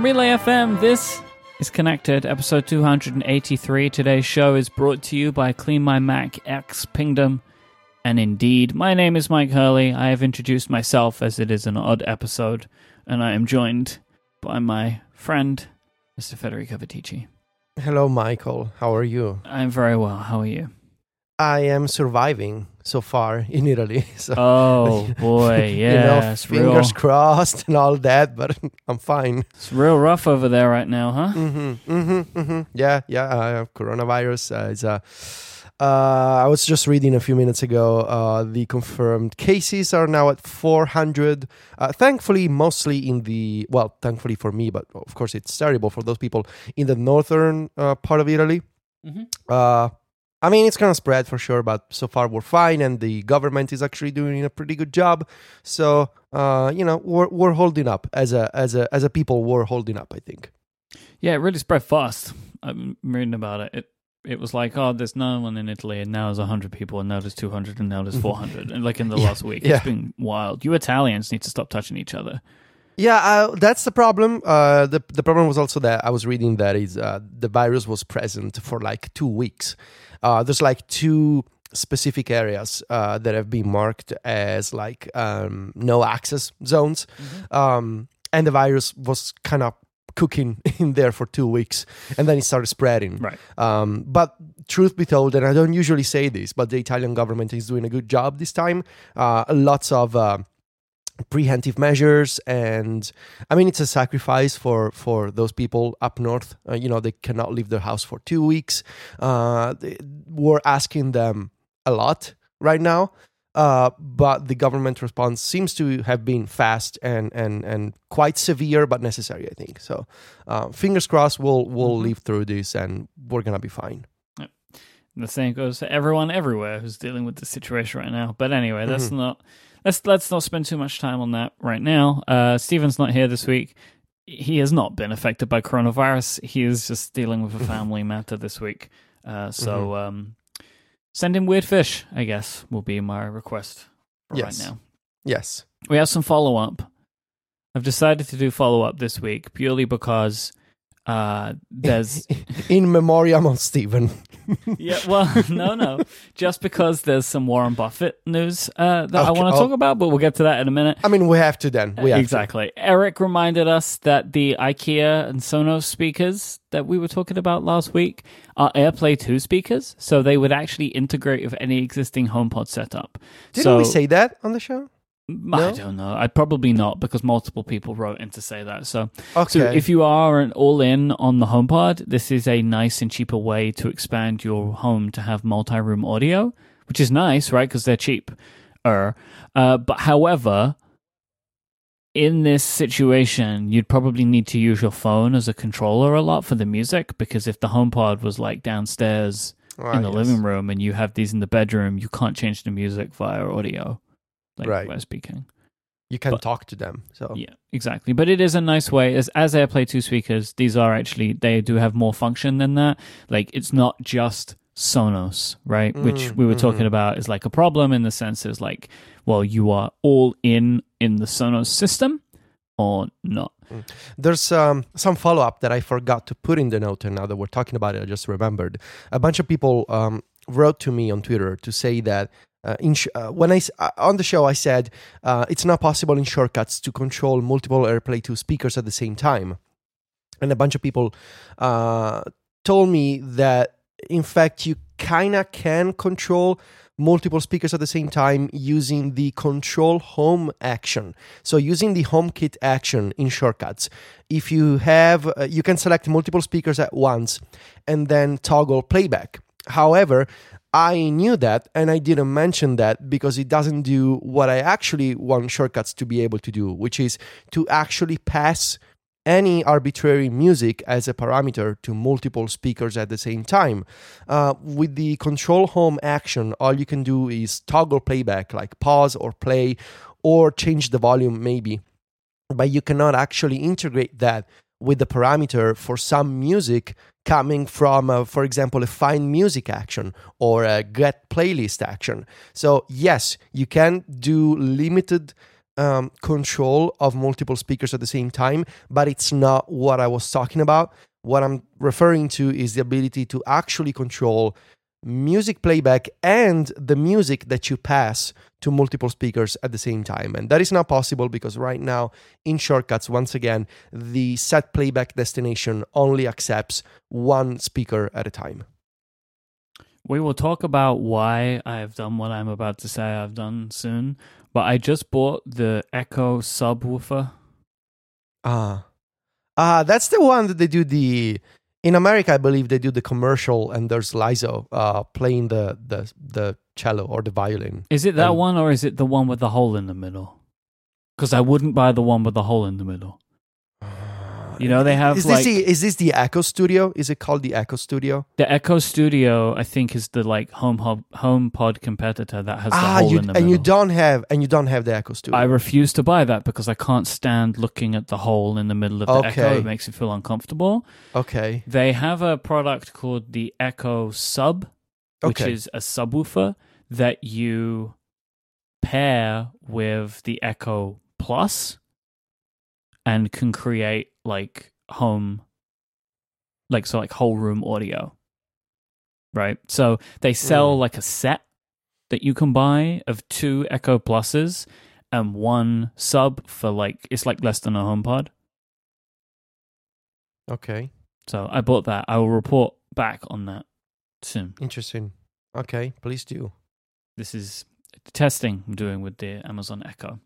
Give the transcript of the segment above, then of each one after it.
from Relay FM. This is Connected, episode 283. Today's show is brought to you by Clean My Mac X Pingdom. And indeed, my name is Myke Hurley. I have introduced myself as it is an odd episode, and I am joined by my friend, Mr. Federico Viticci. Hello, Michael. How are you? I'm very well. How are you? I am surviving so far in Italy. So, Oh boy, yeah, you know, it's real. fingers crossed and all that, but I'm fine. It's real rough over there right now, huh? hmm hmm hmm Yeah, yeah. Uh, coronavirus uh, is a. Uh, I was just reading a few minutes ago. Uh, the confirmed cases are now at 400. Uh, thankfully, mostly in the well, thankfully for me, but of course it's terrible for those people in the northern uh, part of Italy. Mhm. I mean, it's gonna spread for sure, but so far we're fine, and the government is actually doing a pretty good job. So, uh, you know, we're we're holding up as a as a as a people. We're holding up, I think. Yeah, it really spread fast. I'm reading about it. It it was like, oh, there's no one in Italy, and now there's 100 people, and now there's 200, and now there's 400. and like in the Yeah, last week, yeah. it's been wild. You Italians need to stop touching each other. Yeah, uh, that's the problem. Uh, the the problem was also that I was reading that is uh, the virus was present for like two weeks. Uh, there's like two specific areas uh, that have been marked as like um, no access zones, um, and the virus was kind of cooking in there for two weeks, and then it started spreading. Right. Um, but truth be told, and I don't usually say this, but the Italian government is doing a good job this time. Uh, lots of preventive measures, and I mean it's a sacrifice for for those people up north. Uh, you know, they cannot leave their house for two weeks. Uh, they, we're asking them a lot right now. Uh, but the government response seems to have been fast and, and, and quite severe, but necessary, I think. So, uh, fingers crossed, we'll we'll Mhm. live through this and we're gonna be fine. yep. The same goes to everyone everywhere who's dealing with the situation right now. But anyway, that's Mhm. not let's let's not spend too much time on that right now. Uh, Stephen's not here this week. He has not been affected by coronavirus. He is just dealing with a family matter this week. Uh, so um, send him weird fish. I guess will be my request for Yes. right now. Yes. We have some follow up. I've decided to do follow up this week purely because uh, there's In memoriam of Stephen. yeah, well, no, no, just because there's some Warren Buffett news uh, that I want to oh. talk about, but we'll get to that in a minute. I mean, we have to then. We have to. exactly. Eric reminded us that the IKEA and Sonos speakers that we were talking about last week are AirPlay 2 speakers, so they would actually integrate with any existing HomePod setup. Didn't so, we say that on the show? I don't know. I'd probably not because multiple people wrote in to say that. So Okay. So if you are an all in on the HomePod, this is a nice and cheaper way to expand your home to have multi-room audio, which is nice, right? Because they're cheap. Uh, but however, in this situation, you'd probably need to use your phone as a controller a lot for the music because if the HomePod was like downstairs Ah, in the yes. living room and you have these in the bedroom, you can't change the music via audio, like Right. by speaking. you can but- talk to them. So Yeah, exactly. But it is a nice way as as AirPlay 2 speakers, these are actually they do have more function than that. Like it's not just Sonos, right? Which Mm, we were talking mhm. about is like a problem in the sense is like, well, you are all in in the Sonos system or not. There's um, some follow up that I forgot to put in the note, and now that we're talking about it, I just remembered. A bunch of people um, wrote to me on Twitter to say that uh, sh- uh, when I uh, on the show I said uh, it's not possible in shortcuts to control multiple AirPlay 2 speakers at the same time, and a bunch of people uh, told me that in fact you kind of can control multiple speakers at the same time using the control home action. So using the HomeKit action in shortcuts, if you have, uh, you can select multiple speakers at once and then toggle playback. However, I knew that and I didn't mention that because it doesn't do what I actually want shortcuts to be able to do, which is to actually pass any arbitrary music as a parameter to multiple speakers at the same time. Uh, with the control home action, all you can do is toggle playback, like pause or play, or change the volume maybe. But you cannot actually integrate that with the parameter for some music coming from, uh, for example, a find music action or a get playlist action. So, yes, you can do limited um, control of multiple speakers at the same time, but it's not what I was talking about. What I'm referring to is the ability to actually control music playback and the music that you pass to multiple speakers at the same time. And that is not possible because right now in shortcuts, once again, the set playback destination only accepts one speaker at a time. We will talk about why I have done what I'm about to say I've done soon, but I just bought the Echo subwoofer. Ah. Ah, that's the one that they do the in America, I believe they do the commercial, and there's Lizzo uh, playing the, the the cello or the violin. Is it that And- one or is it the one with the hole in the middle? Because I wouldn't buy the one with the hole in the middle. You know, they have Is like this the is this the Echo Studio? Is it called the Echo Studio? the Echo Studio. I think is the like home hub, home pod competitor that has the ah, hole you, in the and middle. you don't have and you don't have the Echo Studio. I refuse to buy that because I can't stand looking at the hole in the middle of the Echo. Okay. It makes me feel uncomfortable. okay, They have a product called the Echo Sub, which Okay. is a subwoofer that you pair with the Echo Plus and can create like home like so like whole room audio. Right? So they sell Mm. like a set that you can buy of two Echo Pluses and one sub for like it's like less than a HomePod. okay, So I bought that. I will report back on that soon. interesting. Okay, please do. This is the testing I'm doing with the Amazon Echo.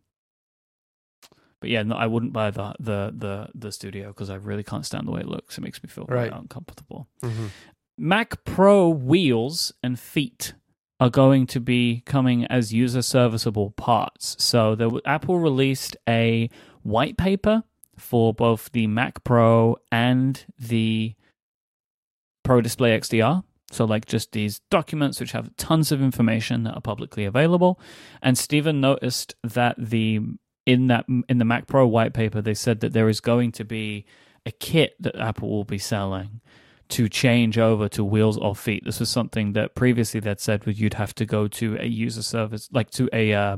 But yeah, no, I wouldn't buy the the the the studio because I really can't stand the way it looks. It makes me feel Right. uncomfortable. Mhm. Mac Pro wheels and feet are going to be coming as user serviceable parts. So the Apple released a white paper for both the Mac Pro and the Pro Display XDR. So like just these documents which have tons of information that are publicly available. And Stephen noticed that the in that in the Mac Pro white paper they said that there is going to be a kit that Apple will be selling to change over to wheels or feet. This was something that previously they'd said would you'd have to go to a user service, like to a uh,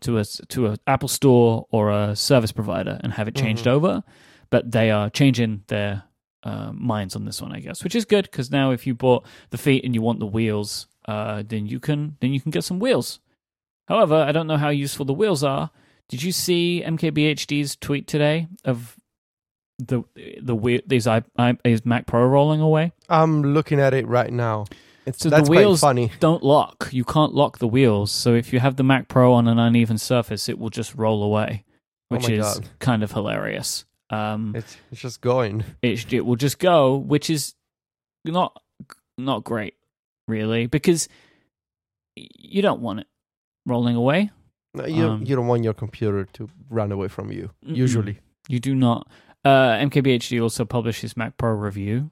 to a to a Apple store or a service provider, and have it changed Mhm. over. But they are changing their uh, minds on this one, I guess, which is good because now if you bought the feet and you want the wheels, uh, then you can then you can get some wheels. However, I don't know how useful the wheels are. Did you see MKBHD's tweet today of the the whe- these i, I is Mac Pro rolling away? I'm looking at it right now. It's So the wheels- quite funny. Don't lock. You can't lock the wheels. So if you have the Mac Pro on an uneven surface, it will just roll away, Oh which my is God. kind of hilarious. Um, It's it's just going. it it will just go, which is not not great, really, because you don't want it rolling away. No, You Um, you don't want your computer to run away from you. Mm-mm. Usually, You do not. Uh, MKBHD also published his Mac Pro review.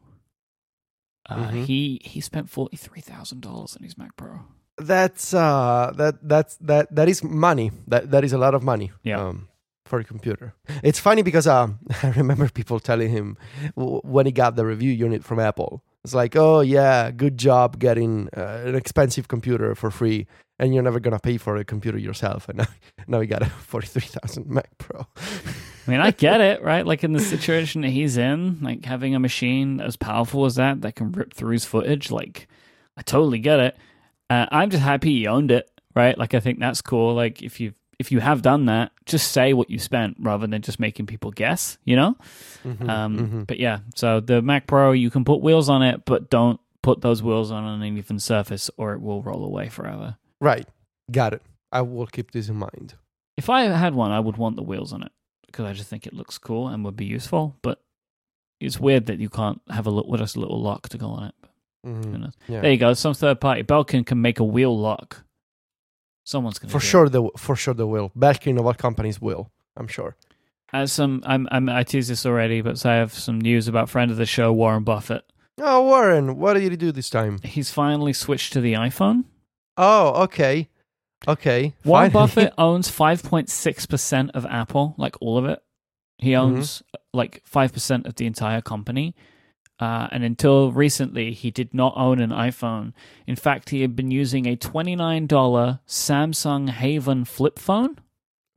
Uh, Mhm. He he spent forty three thousand dollars on his Mac Pro. that's uh that that's that that is money. That that is a lot of money. Yeah. Um, for a computer. It's funny because um I remember people telling him w- when he got the review unit from Apple. It's like, oh yeah, good job getting uh, an expensive computer for free, and you're never gonna pay for a computer yourself. And now, now got a forty three thousand Mac Pro. I mean, I get it, right? Like in the situation that he's in, like having a machine as powerful as that that can rip through his footage, like I totally get it. Uh, I'm just happy he owned it, right? Like I think that's cool. Like if you if you have done that, just say what you spent rather than just making people guess, you know? Mhm, Um, mhm. But yeah, so the Mac Pro, you can put wheels on it, but don't put those wheels on an uneven surface or it will roll away forever. Right, got it. I will keep this in mind. If I had one, I would want the wheels on it because I just think it looks cool and would be useful. But it's weird that you can't have a little, just a little lock to go on it. Mhm. Knows? Yeah. There you go. Some third party Belkin can make a wheel lock. Someone's gonna For do it. sure, the for sure the will. Belkin of all companies will. I'm sure. As some, I'm, I'm, I teased this already, but so I have some news about friend of the show, Warren Buffett. Oh, Warren, what did he do this time? He's finally switched to the iPhone. Oh, okay, okay. Warren. Buffett owns 5.6% of Apple, like all of it. He Mm-hmm. owns like 5% of the entire company. Uh, and until recently, he did not own an iPhone. In fact, he had been using a $29 Samsung Haven flip phone.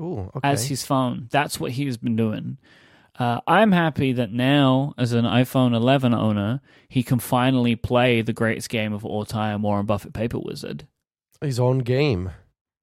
Ooh, okay. as his phone. That's what he's been doing. Uh, I'm happy that now, as an iPhone 11 owner, he can finally play the greatest game of all time, Warren Buffett Paper Wizard. His own game.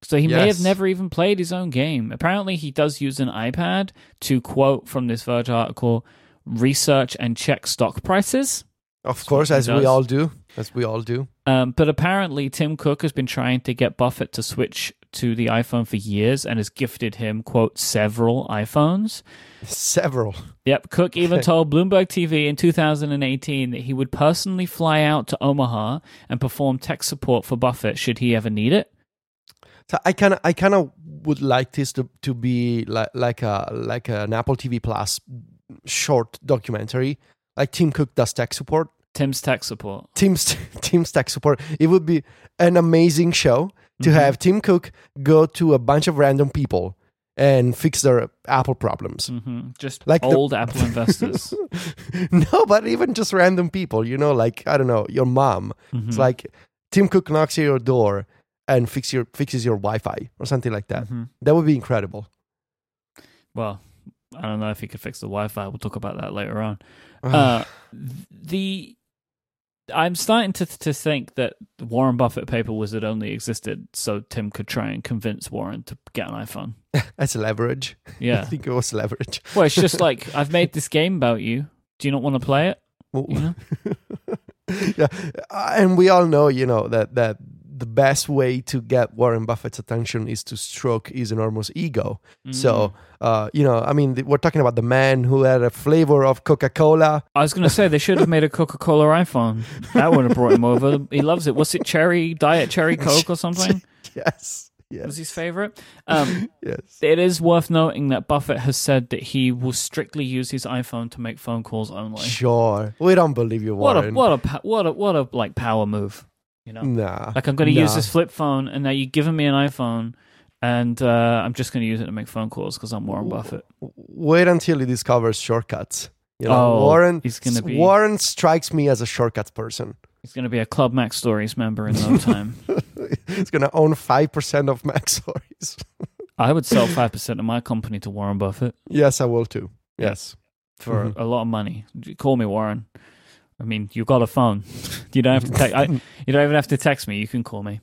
So he may have never even played his own game. Apparently, he does use an iPad to quote from this Verge article research and check stock prices. Of what course, as we all do. As we all do. Um, but apparently, Tim Cook has been trying to get Buffett to switch to the iPhone for years and has gifted him, quote, several iPhones. Several. Yep, Cook even told Bloomberg TV in 2018 that he would personally fly out to Omaha and perform tech support for Buffett should he ever need it. So I kind of, I kind of would like this to, to be like like a like an Apple TV Plus short documentary, like Tim Cook does tech support. Tim's tech support. Tim's Tim's tech support. It would be an amazing show to Mhm. have Tim Cook go to a bunch of random people and fix their Apple problems. hmm Just Like the- old Apple investors. no, but even just random people, you know, like I don't know, your mom. It's Mhm. like Tim Cook knocks at your door and fix your fixes your Wi-Fi or something like that. Mhm. That would be incredible. Well, I don't know if he could fix the Wi-Fi. We'll talk about that later on. Uh, the I'm starting to to think that Warren Buffett paper wizard only existed so Tim could try and convince Warren to get an iPhone. That's leverage. Yeah, I think it was leverage. well, it's just like I've made this game about you. Do you not want to play it? You know? yeah, and we all know, you know, that that the best way to get Warren Buffett's attention is to stroke his enormous ego. Mm. So, uh, you know, I mean, we're talking about the man who had a flavor of Coca Cola. I was going to say they should have made a Coca Cola iPhone. That would have brought him over. He loves it. What's it? Cherry Diet Cherry Coke or something? Yes, Yes. Was his favorite? Um, yes. it is worth noting that Buffett has said that he will strictly use his iPhone to make phone calls only. Sure, we don't believe you, What a Warren. what a what a what a like power move, you know. Nah, Like I'm going to use this flip phone, and now you've given me an iPhone, and uh, I'm just going to use it to make phone calls because I'm Warren Buffett. Wait until he discovers shortcuts. You know, Oh, Warren. he's gonna be- Warren strikes me as a shortcuts person. He's going to be a Club MacStories member in no time. he's gonna own five percent of MacStories. I would sell five percent of my company to Warren Buffett yes, I will too. Yes. for Mhm. a lot of money. Call me Warren. I mean, you've got a phone. you don't have to. Te- I, you don't even have to text me. You can call me.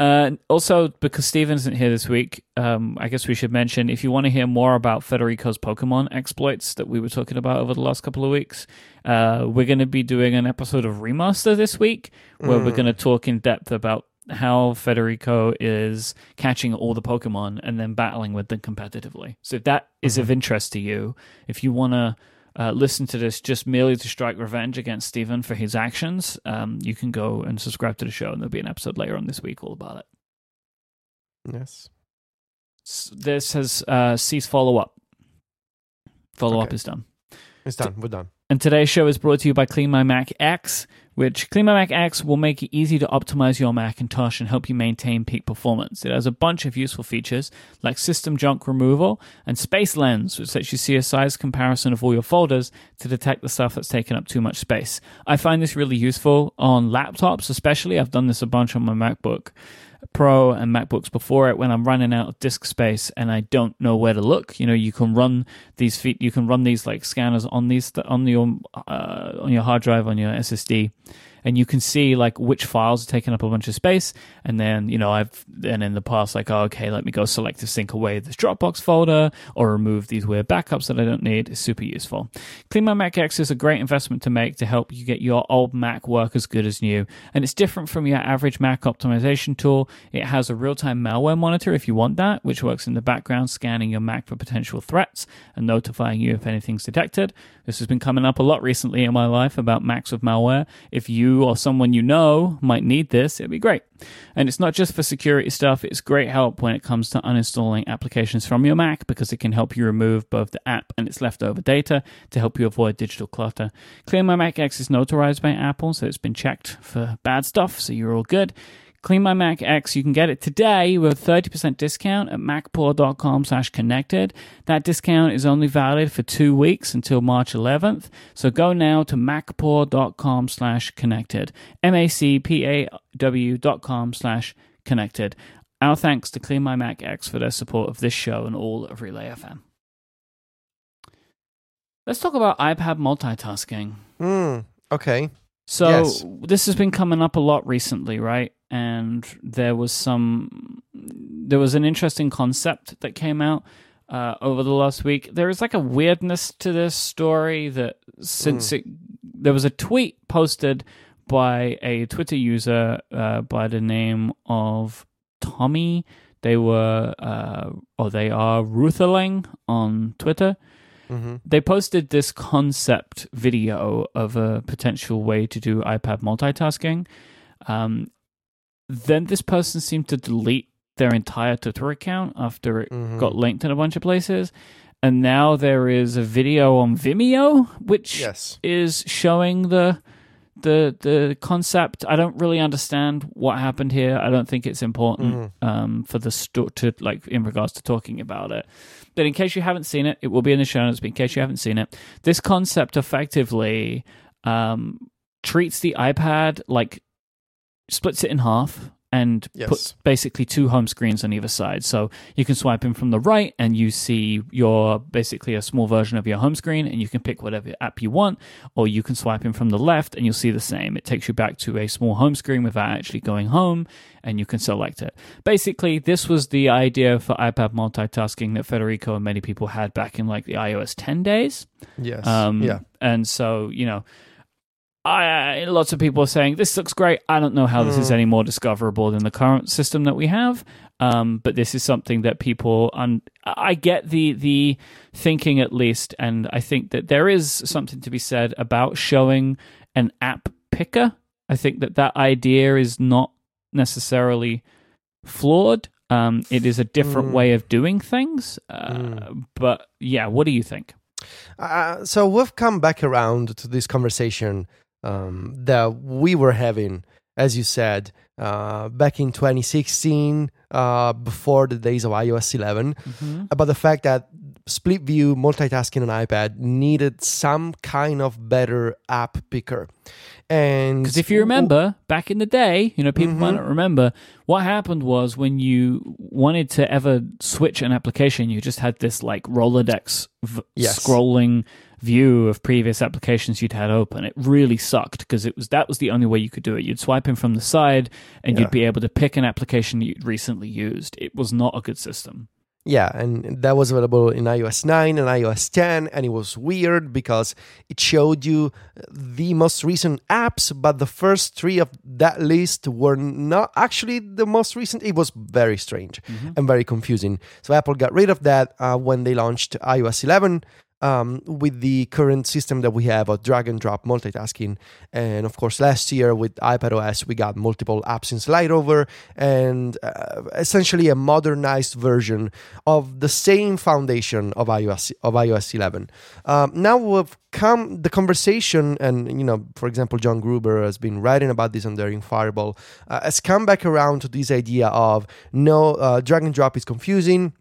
Uh, also, because Stephen isn't here this week, um, I guess we should mention if you want to hear more about Federico's Pokemon exploits that we were talking about over the last couple of weeks, uh, we're going to be doing an episode of Remaster this week where we're Mm. going to talk in depth about how Federico is catching all the Pokemon and then battling with them competitively. So if that is of interest to you, if you want to uh, listen to this just merely to strike revenge against Stephen for his actions, um, you can go and subscribe to the show, and there'll be an episode later on this week all about it. Yes. S- This has uh, ceased follow up. Follow up is done. It's done. We're done. And today's show is brought to you by Clean My Mac X, which Clean My Mac X will make it easy to optimize your Macintosh and help you maintain peak performance. It has a bunch of useful features like system junk removal and Space Lens, which lets you see a size comparison of all your folders to detect the stuff that's taking up too much space. I find this really useful on laptops, especially. I've done this a bunch on my MacBook. Pro and MacBooks before it when I'm running out of disk space and I don't know where to look. You know, you can run these feet, you can run these like scanners on these on your uh, on your hard drive on your SSD, and you can see like which files are taking up a bunch of space. And then you know I've then in the past like oh, okay, let me go select to sync away this Dropbox folder or remove these weird backups that I don't need. It's super useful. Clean My Mac X is a great investment to make to help you get your old Mac work as good as new. And it's different from your average Mac optimization tool. It has a real time malware monitor if you want that, which works in the background, scanning your Mac for potential threats and notifying you if anything's detected. This has been coming up a lot recently in my life about Macs with malware. If you or someone you know might need this, it'd be great. And it's not just for security stuff, it's great help when it comes to uninstalling applications from your Mac because it can help you remove both the app and its leftover data to help you avoid digital clutter. Clean My Mac X is notarized by Apple, so it's been checked for bad stuff, so you're all good. Clean My Mac X, you can get it today with a 30% discount at macpaw.com slash connected. That discount is only valid for two weeks until March 11th. So go now to macpaw.com slash connected. M-A-C-P-A-W dot com slash connected. Our thanks to Clean My Mac X for their support of this show and all of Relay FM. Let's talk about iPad multitasking. Mm, okay. So Yes. this has been coming up a lot recently, right? And there was some, there was an interesting concept that came out uh, over the last week. There is like a weirdness to this story that since it, there was a tweet posted by a Twitter user uh, by the name of Tommy. They were, uh, or they are Rutherling on Twitter hmm they posted this concept video of a potential way to do iPad multitasking. Um, then this person seemed to delete their entire Twitter account after it Mhm. got linked in a bunch of places. And now there is a video on Vimeo, which Yes. is showing the the the concept. I don't really understand what happened here. I don't think it's important Mhm. um, for the sto- to like in regards to talking about it. But in case you haven't seen it, it will be in the show notes. But in case you haven't seen it, this concept effectively um, treats the iPad like splits it in half and Yes. puts basically two home screens on either side. So you can swipe in from the right and you see your basically a small version of your home screen and you can pick whatever app you want, or you can swipe in from the left and you'll see the same. It takes you back to a small home screen without actually going home and you can select it. Basically, this was the idea for iPad multitasking that Federico and many people had back in like the iOS 10 days. Yes. Um, yeah. And so, you know, I, lots of people are saying this looks great. I don't know how this is Mm. any more discoverable than the current system that we have. Um, but this is something that people, un- I get the the thinking at least, and I think that there is something to be said about showing an app picker. I think that that idea is not necessarily flawed. Um, it is a different Mm. way of doing things. Uh, But yeah, what do you think? Uh, so we've come back around to this conversation um, that we were having, as you said, uh, back in 2016, uh, before the days of iOS 11, about the fact that split view multitasking on iPad needed some kind of better app picker. And Because if you remember back in the day, you know, people might Mhm. not remember what happened was when you wanted to ever switch an application, you just had this like Rolodex v- Yes. scrolling view of previous applications you'd had open. It really sucked because it was that was the only way you could do it. You'd swipe in from the side and Yeah. you'd be able to pick an application you'd recently used. It was not a good system. Yeah, and that was available in iOS 9 and iOS 10, and it was weird because it showed you the most recent apps, but the first three of that list were not actually the most recent. It was very strange and very confusing. So Apple got rid of that uh, when they launched iOS 11. Um, with the current system that we have of drag and drop multitasking. And of course, last year with iPadOS, we got multiple apps in slide over and uh, essentially a modernized version of the same foundation of iOS of iOS 11. Um, now we've come the conversation, and you know, for example, John Gruber has been writing about this on Daring Fireball, uh, has come back around to this idea of no uh, drag and drop is confusing.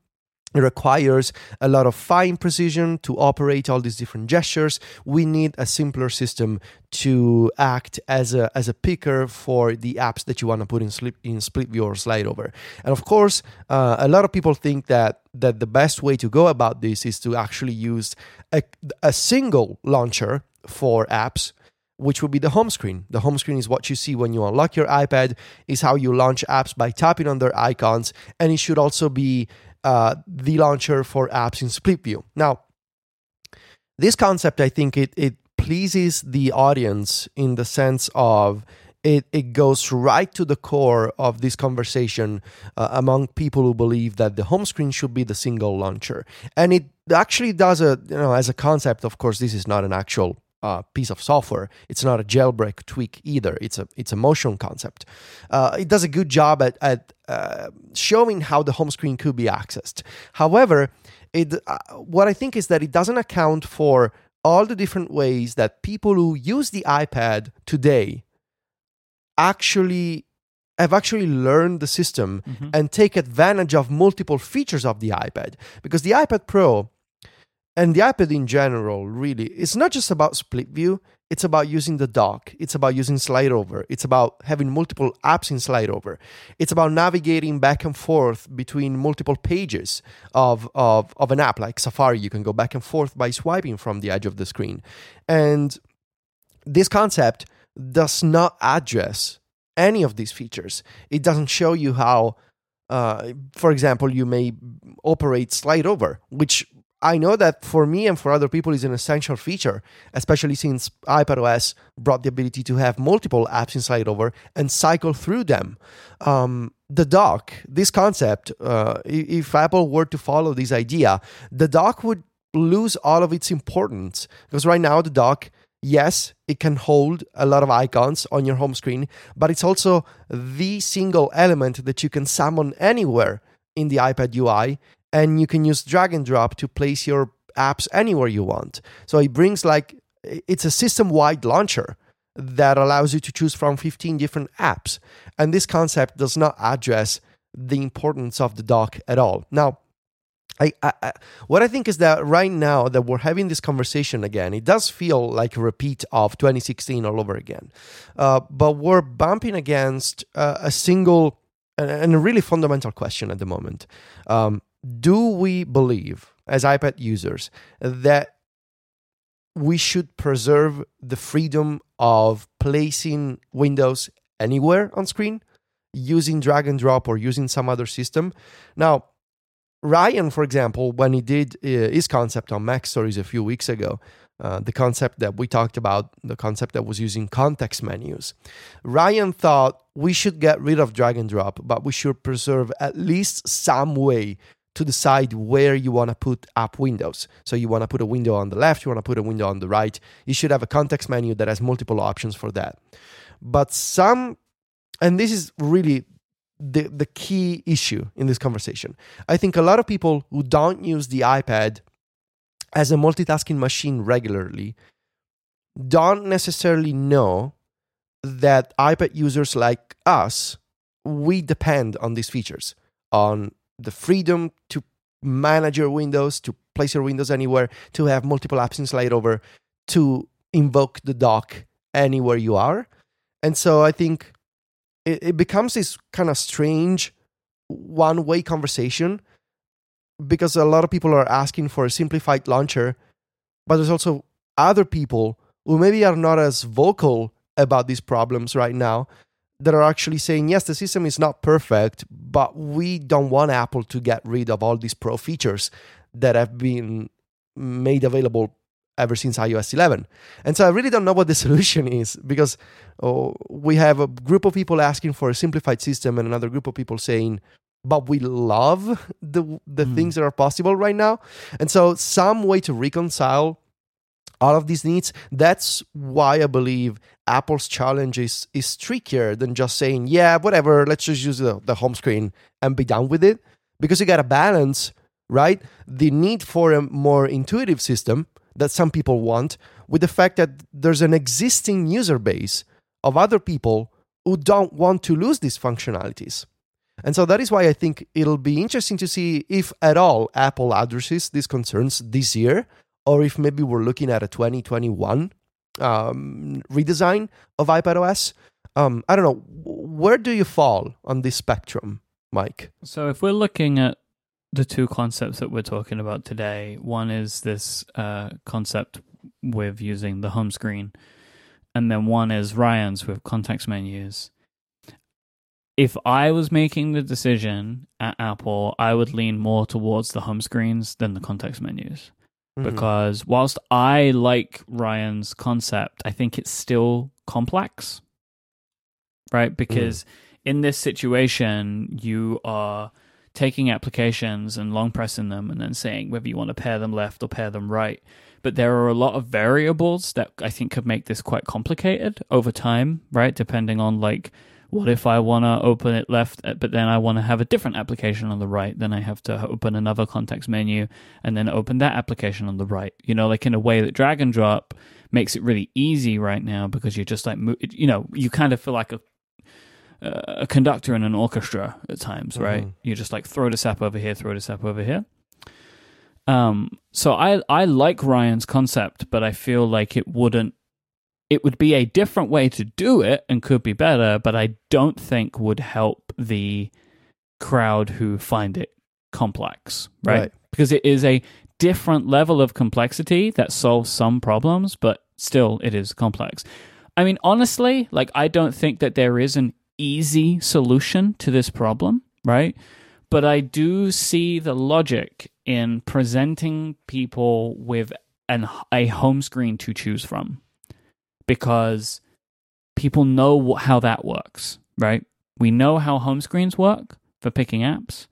It requires a lot of fine precision to operate all these different gestures. We need a simpler system to act as a as a picker for the apps that you want to put in split in split view or slide over. And of course, uh, a lot of people think that that the best way to go about this is to actually use a, a single launcher for apps which would be the home screen. The home screen is what you see when you unlock your iPad, is how you launch apps by tapping on their icons, and it should also be uh, the launcher for apps in split view. Now, this concept, I think it it pleases the audience in the sense of it, it goes right to the core of this conversation uh, among people who believe that the home screen should be the single launcher and it actually does a you know as a concept of course this is not an actual uh, piece of software. It's not a jailbreak tweak either. It's a it's a motion concept. Uh, it does a good job at at uh, showing how the home screen could be accessed. However, it uh, what I think is that it doesn't account for all the different ways that people who use the iPad today actually have actually learned the system and take advantage of multiple features of the iPad because the iPad Pro and the iPad in general, really, it's not just about split view. It's about using the dock. It's about using slide over. It's about having multiple apps in slide over. It's about navigating back and forth between multiple pages of, of, of an app like Safari. You can go back and forth by swiping from the edge of the screen. And this concept does not address any of these features. It doesn't show you how, uh, for example, you may operate slide over, which I know that for me and for other people is an essential feature, especially since iPadOS brought the ability to have multiple apps inside over and cycle through them. Um, the dock, this concept, uh, if Apple were to follow this idea, the dock would lose all of its importance because right now the dock yes, it can hold a lot of icons on your home screen, but it's also the single element that you can summon anywhere in the iPad UI. And you can use drag and drop to place your apps anywhere you want. So it brings like, it's a system wide launcher that allows you to choose from 15 different apps. And this concept does not address the importance of the dock at all. Now, I, I, what I think is that right now that we're having this conversation again, it does feel like a repeat of 2016 all over again. Uh, but we're bumping against uh, a single and a really fundamental question at the moment. Um, do we believe, as iPad users, that we should preserve the freedom of placing Windows anywhere on screen using drag and drop or using some other system? Now, Ryan, for example, when he did uh, his concept on MacStories a few weeks ago, uh, the concept that we talked about, the concept that was using context menus, Ryan thought we should get rid of drag and drop, but we should preserve at least some way to decide where you want to put app windows. So you want to put a window on the left, you want to put a window on the right. You should have a context menu that has multiple options for that. But some, and this is really the, the key issue in this conversation. I think a lot of people who don't use the iPad as a multitasking machine regularly don't necessarily know that iPad users like us, we depend on these features, on the freedom to manage your windows, to place your windows anywhere, to have multiple apps in slide over, to invoke the dock anywhere you are. And so I think it, it becomes this kind of strange one way conversation because a lot of people are asking for a simplified launcher, but there's also other people who maybe are not as vocal about these problems right now that are actually saying, yes, the system is not perfect, but we don't want Apple to get rid of all these pro features that have been made available ever since iOS 11. And so I really don't know what the solution is because oh, we have a group of people asking for a simplified system and another group of people saying, but we love the the mm. things that are possible right now. And so some way to reconcile all of these needs. That's why I believe Apple's challenge is, is trickier than just saying, yeah, whatever, let's just use the, the home screen and be done with it. Because you got to balance, right? The need for a more intuitive system that some people want with the fact that there's an existing user base of other people who don't want to lose these functionalities. And so that is why I think it'll be interesting to see if at all Apple addresses these concerns this year, or if maybe we're looking at a 2021 um, redesign of iPadOS. Um, I don't know. Where do you fall on this spectrum, Mike? So if we're looking at the two concepts that we're talking about today. One is this uh, concept with using the home screen, and then one is Ryan's with context menus. If I was making the decision at Apple, I would lean more towards the home screens than the context menus. Mm-hmm. Because whilst I like Ryan's concept, I think it's still complex. Right? Because mm. in this situation, you are taking applications and long pressing them and then saying whether you want to pair them left or pair them right. But there are a lot of variables that I think could make this quite complicated over time, right? Depending on like, what if I want to open it left, uh, but then I want to have a different application on the right? Then I have to open another context menu and then open that application on the right. You know, like in a way that drag and drop makes it really easy right now because you're just like, you know, you kind of feel like a a conductor in an orchestra at times, right? Mm-hmm. You just like throw the sap over here, throw the sap over here. Um, so I I like Ryan's concept, but I feel like it wouldn't. It would be a different way to do it and could be better, but I don't think would help the crowd who find it complex, right? Right. Because it is a different level of complexity that solves some problems, but still it is complex. I mean, honestly, like I don't think that there is an easy solution to this problem, right? But I do see the logic in presenting people with an a home screen to choose from because people know how that works, right? We know how home screens work for picking apps.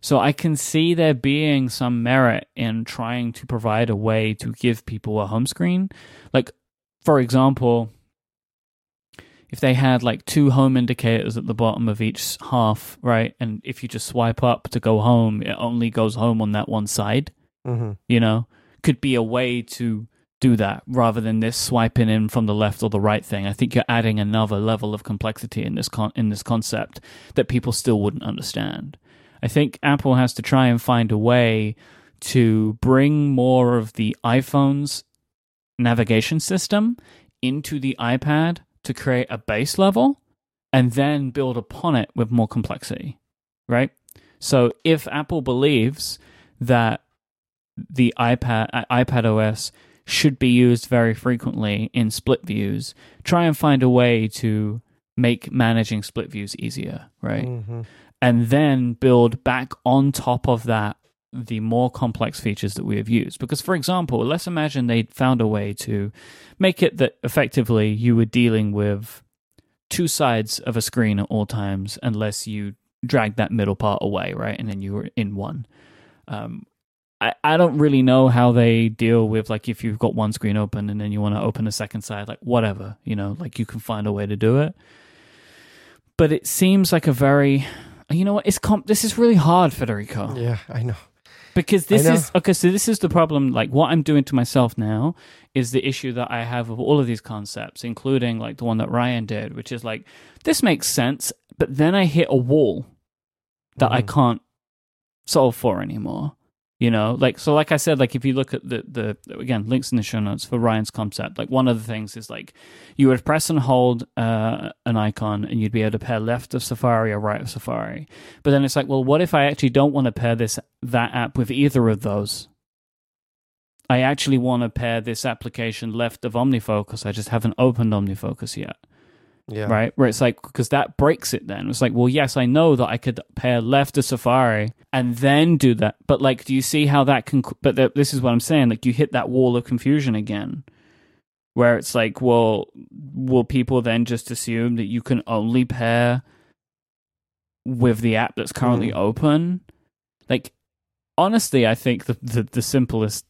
So I can see there being some merit in trying to provide a way to give people a home screen. Like, for example, if they had like two home indicators at the bottom of each half, right? And if you just swipe up to go home, it only goes home on that one side, hmm you know? Could be a way to do that rather than this swiping in from the left or the right thing. I think you're adding another level of complexity in this con- in this concept that people still wouldn't understand. I think Apple has to try and find a way to bring more of the iPhone's navigation system into the iPad to create a base level and then build upon it with more complexity, right? So if Apple believes that the iPad uh, iPadOS should be used very frequently in split views, try and find a way to make managing split views easier, right? hmm and then build back on top of that the more complex features that we have used. Because, for example, let's imagine they found a way to make it that effectively you were dealing with two sides of a screen at all times, unless you drag that middle part away, right? And then you were in one. Um, I, I don't really know how they deal with like if you've got one screen open and then you want to open a second side, like whatever, you know, like you can find a way to do it. But it seems like a very you know what? It's comp- this is really hard, Federico, Yeah, I know. because this know. is okay. So this is the problem. Like what I'm doing to myself now is the issue that I have with all of these concepts, including like the one that Ryan did, which is like this makes sense, but then I hit a wall that I Mhm. can't solve for anymore. You know, like so, like I said, like if you look at the the again links in the show notes for Ryan's concept, like one of the things is like you would press and hold uh, an icon, and you'd be able to pair left of Safari or right of Safari. But then it's like, well, what if I actually don't want to pair this that app with either of those? I actually want to pair this application left of OmniFocus. I just haven't opened OmniFocus yet Yeah. right? Where it's like because that breaks it. Then it's like, well, yes, I know that I could pair left to Safari and then do that, but like, do you see how that can? But th- this is what I'm saying. Like, you hit that wall of confusion again, where it's like, well, will people then just assume that you can only pair with the app that's currently Mm. open? Like, honestly, I think the, the the simplest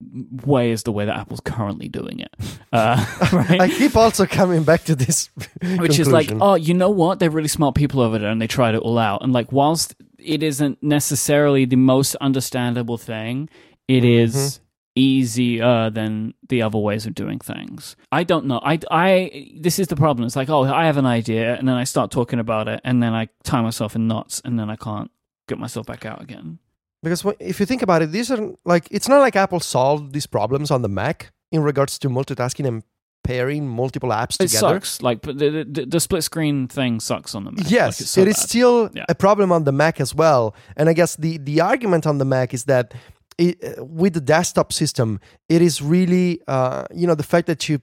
way is the way that Apple's currently doing it, uh, right? I keep also coming back to this, which is like, oh, you know what? They're really smart people over there, and they tried it all out. And like, whilst it isn't necessarily the most understandable thing, it is easier than the other ways of doing things. I don't know. I, I, this is the problem. It's like, oh, I have an idea, and then I start talking about it, and then I tie myself in knots, and then I can't get myself back out again. Because if you think about it, these are like it's not like Apple solved these problems on the Mac in regards to multitasking and pairing multiple apps It together. sucks. Like, the, the, the split screen thing sucks on the Mac. Yes, like, so it is bad. still Yeah. a problem on the Mac as well. And I guess the the argument on the Mac is that it, with the desktop system, it is really uh, you know the fact that you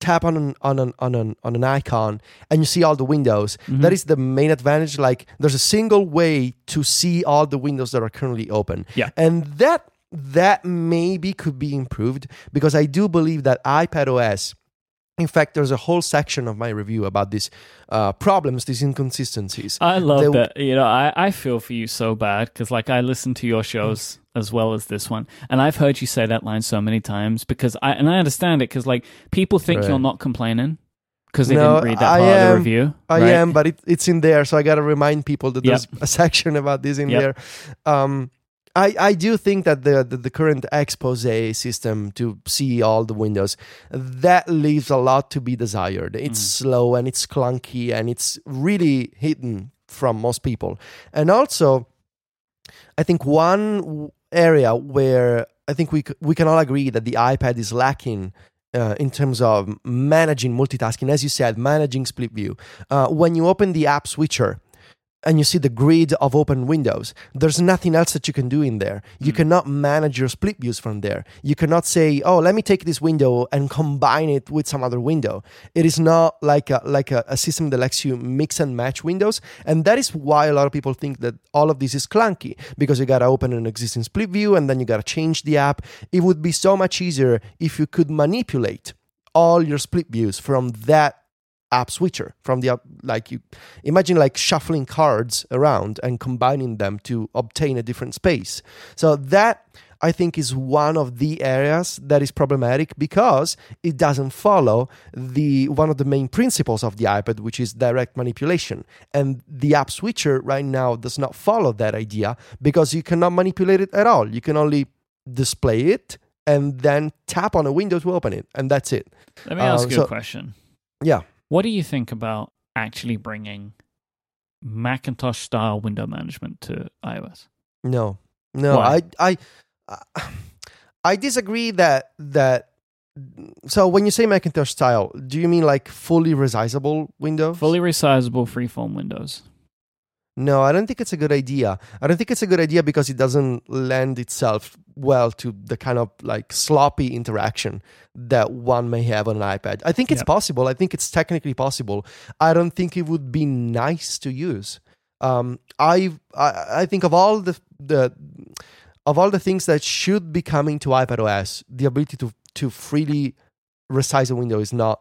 tap on an on an on an on an icon and you see all the windows. Mhm. That is the main advantage. Like there's a single way to see all the windows that are currently open. Yeah. and that that maybe could be improved because I do believe that iPadOS. In fact, there's a whole section of my review about these uh, problems, these inconsistencies. I love They- that. You know, I, I feel for you so bad because, like, I listen to your shows as well as this one, and I've heard you say that line so many times because I and I understand it because, like, people think Right. you're not complaining because they No, didn't read that I part of am- the review. I right? am, but it, it's in there, so I got to remind people that Yep. there's a section about this in Yep. there. Um, I, I do think that the, the the current expose system to see all the windows that leaves a lot to be desired. It's Mm. slow and it's clunky and it's really hidden from most people. And also, I think one area where I think we we can all agree that the iPad is lacking uh, in terms of managing multitasking, as you said, managing split view. Uh, when you open the app switcher and you see the grid of open windows, there's nothing else that you can do in there. You Mm. cannot manage your split views from there. You cannot say, "Oh, let me take this window and combine it with some other window." It is not like a, like a, a system that lets you mix and match windows, and that is why a lot of people think that all of this is clunky because you gotta open an existing split view and then you gotta change the app. It would be so much easier if you could manipulate all your split views from that app switcher from the app like you imagine like shuffling cards around and combining them to obtain a different space. So that i think is one of the areas that is problematic because it doesn't follow the one of the main principles of the ipad which is direct manipulation. And the app switcher right now does not follow that idea because you cannot manipulate it at all. You can only display it and then tap on a window to open it and that's it. Let me ask um, you so- a question. yeah What do you think about actually bringing Macintosh style window management to iOS? No, no, Why? I, I, I disagree that that. So when you say Macintosh style, do you mean like fully resizable Windows? Fully resizable freeform windows. No, I don't think it's a good idea. I don't think it's a good idea because it doesn't lend itself well to the kind of like sloppy interaction that one may have on an iPad. I think it's Yep. possible. I think it's technically possible. I don't think it would be nice to use. Um, I I I think of all the the of all the things that should be coming to iPadOS, the ability to to freely resize a window is not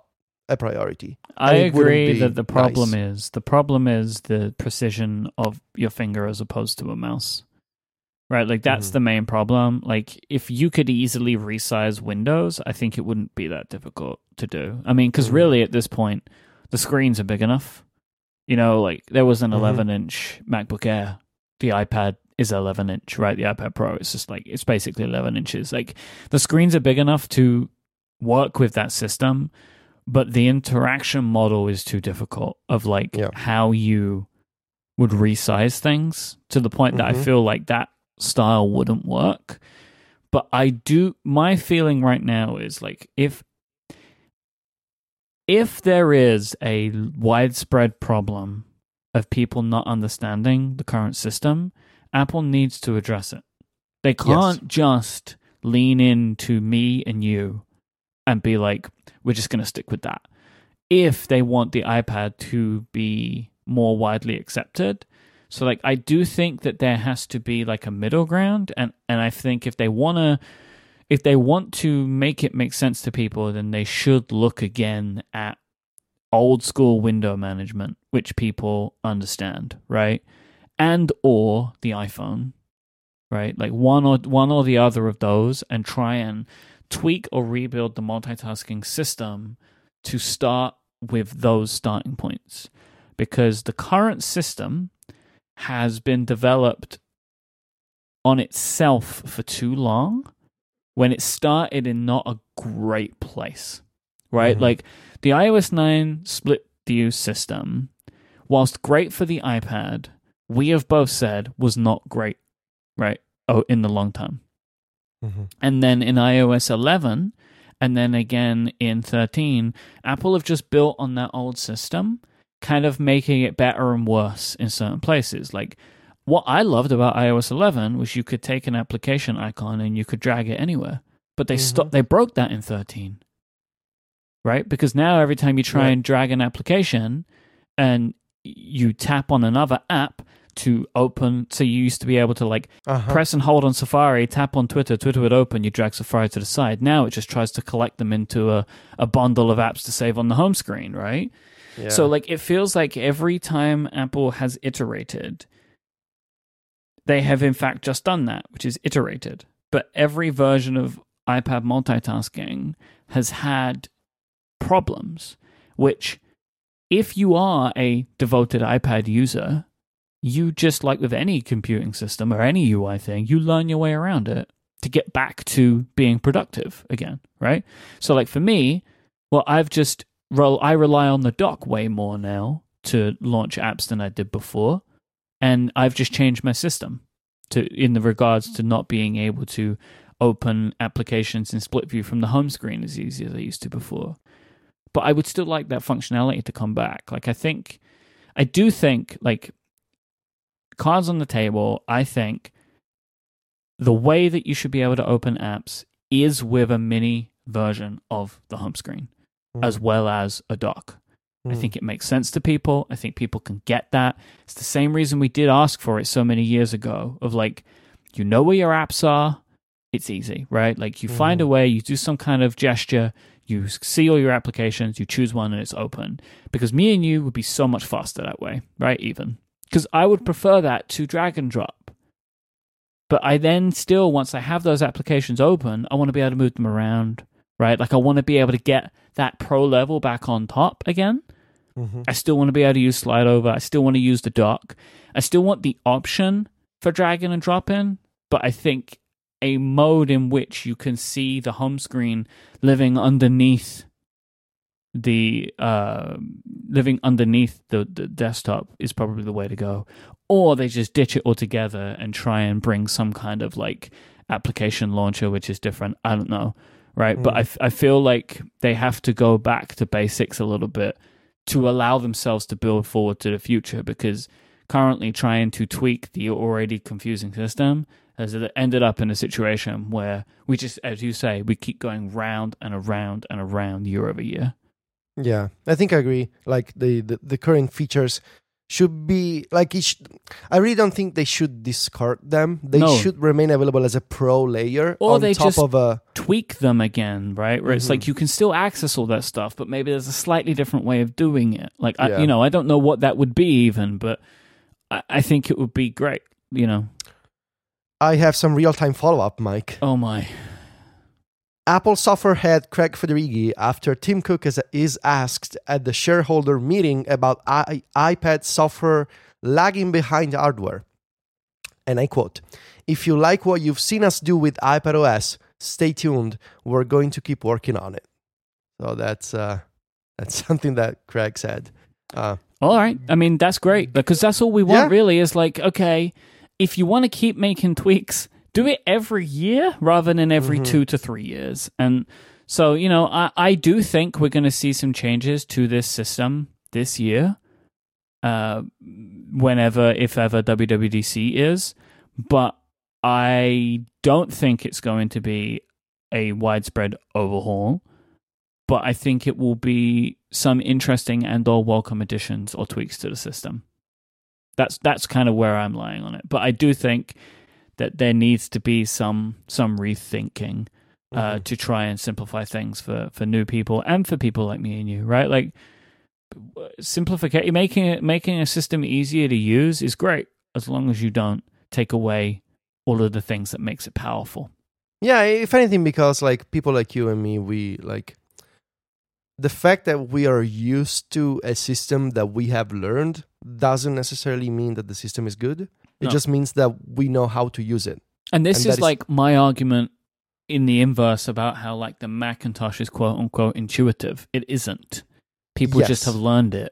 a priority. I agree that the problem nice. is the problem is the precision of your finger as opposed to a mouse. Right? Like that's Mhm. the main problem. Like if you could easily resize windows, I think it wouldn't be that difficult to do. I mean, cuz Mhm. really at this point the screens are big enough. You know, like there was an Mhm. 11-inch MacBook Air. The iPad is 11 inch, right? The iPad Pro it's just like it's basically 11 inches. Like the screens are big enough to work with that system but the interaction model is too difficult of like Yeah. how you would resize things to the point that I Mhm. feel like that style wouldn't work. But I do my feeling right now is like if if there is a widespread problem of people not understanding the current system, Apple needs to address it. They can't just lean into me and you and be like, we're just going to stick with that. If they want the iPad to be more widely accepted. So like I do think that there has to be like a middle ground and and I think if they want to if they want to make it make sense to people then they should look again at old school window management which people understand, right? And or the iPhone, right? Like one or one or the other of those and try and tweak or rebuild the multitasking system to start with those starting points. Because the current system has been developed on itself for too long when it started in not a great place right? Mhm. like the iOS 9 split view system whilst great for the iPad we have both said was not great right oh in the long term Mhm. and then in iOS 11 and then again in 13 Apple have just built on that old system kind of making it better and worse in certain places like what I loved about iOS 11 was you could take an application icon and you could drag it anywhere but they Mhm. stopped they broke that in 13 right because now every time you try Right. and drag an application and you tap on another app to open so you used to be able to like Uh-huh. press and hold on Safari, tap on Twitter, Twitter would open, you drag Safari to the side. Now it just tries to collect them into a, a bundle of apps to save on the home screen, right? Yeah. So like it feels like every time Apple has iterated, they have in fact just done that, which is iterated. But every version of iPad multitasking has had problems, which if you are a devoted iPad user, you just like with any computing system or any UI thing, you learn your way around it to get back to being productive again, right? So like for me, well, I've just rel- I rely on the dock way more now to launch apps than I did before, and I've just changed my system. to in the regards to not being able to open applications in split view from the home screen as easy as I used to before. But I would still like that functionality to come back. Like I think I do think like cards on the table, I think the way that you should be able to open apps is with a mini version of the home screen Mm. as well as a dock. I Mm. think it makes sense to people. I think people can get that. It's the same reason we did ask for it so many years ago of like, you know where your apps are, it's easy, right? Like you find a way, you do some kind of gesture, you see all your applications, you choose one and it's open. Because me and you would be so much faster that way, right? Even. Because I would prefer that to drag and drop. But I then still, once I have those applications open, I want to be able to move them around, right? Like I want to be able to get that pro level back on top again. Mhm. I still want to be able to use slide over. I still want to use the dock. I still want the option for dragging and dropping, but I think a mode in which you can see the home screen living underneath the uh, living underneath the, the desktop is probably the way to go. Or they just ditch it altogether and try and bring some kind of like application launcher which is different. I don't know, right? But mm. I, I feel like they have to go back to basics a little bit to allow themselves to build forward to the future because currently trying to tweak the already confusing system has ended up in a situation where we just as you say we keep going round and around and around year over year Yeah, I think I agree. Like the, the, the current features should be like it sh- I really don't think they should discard them. They No. should remain available as a pro layer Or on they top just- of a tweak them again right where it's Mhm. like you can still access all that stuff but maybe there's a slightly different way of doing it like I, you know i don't know what that would be even but I, I think it would be great you know I have some real time follow up, Myke. oh my Apple software head Craig Federighi, after Tim Cook is, is asked at the shareholder meeting about I, iPad software lagging behind hardware. And I quote If you like what you've seen us do with iPadOS, stay tuned. We're going to keep working on it. So that's, uh, that's something that Craig said. Uh, All right. I mean, that's great because that's all we want, Yeah. really. Is like, okay, if you want to keep making tweaks, do it every year rather than every Mhm. two to three years. And so, you know, I, I do think we're going to see some changes to this system this year, uh, whenever, if ever, WWDC is. But I don't think it's going to be a widespread overhaul but I think it will be some interesting and or welcome additions or tweaks to the system. That's that's kind of where I'm lying on it. But I do think that there needs to be some some rethinking uh, Mhm. to try and simplify things for for new people and for people like me and you, right? Like simplification, making it making a system easier to use is great as long as you don't take away all of the things that makes it powerful. Yeah, if anything, because like people like you and me, we like the fact that we are used to a system that we have learned doesn't necessarily mean that the system is good. It No. just means that we know how to use it. And this And is is- like my argument in the inverse about how like the Macintosh is quote unquote intuitive. It isn't. People just have learned it.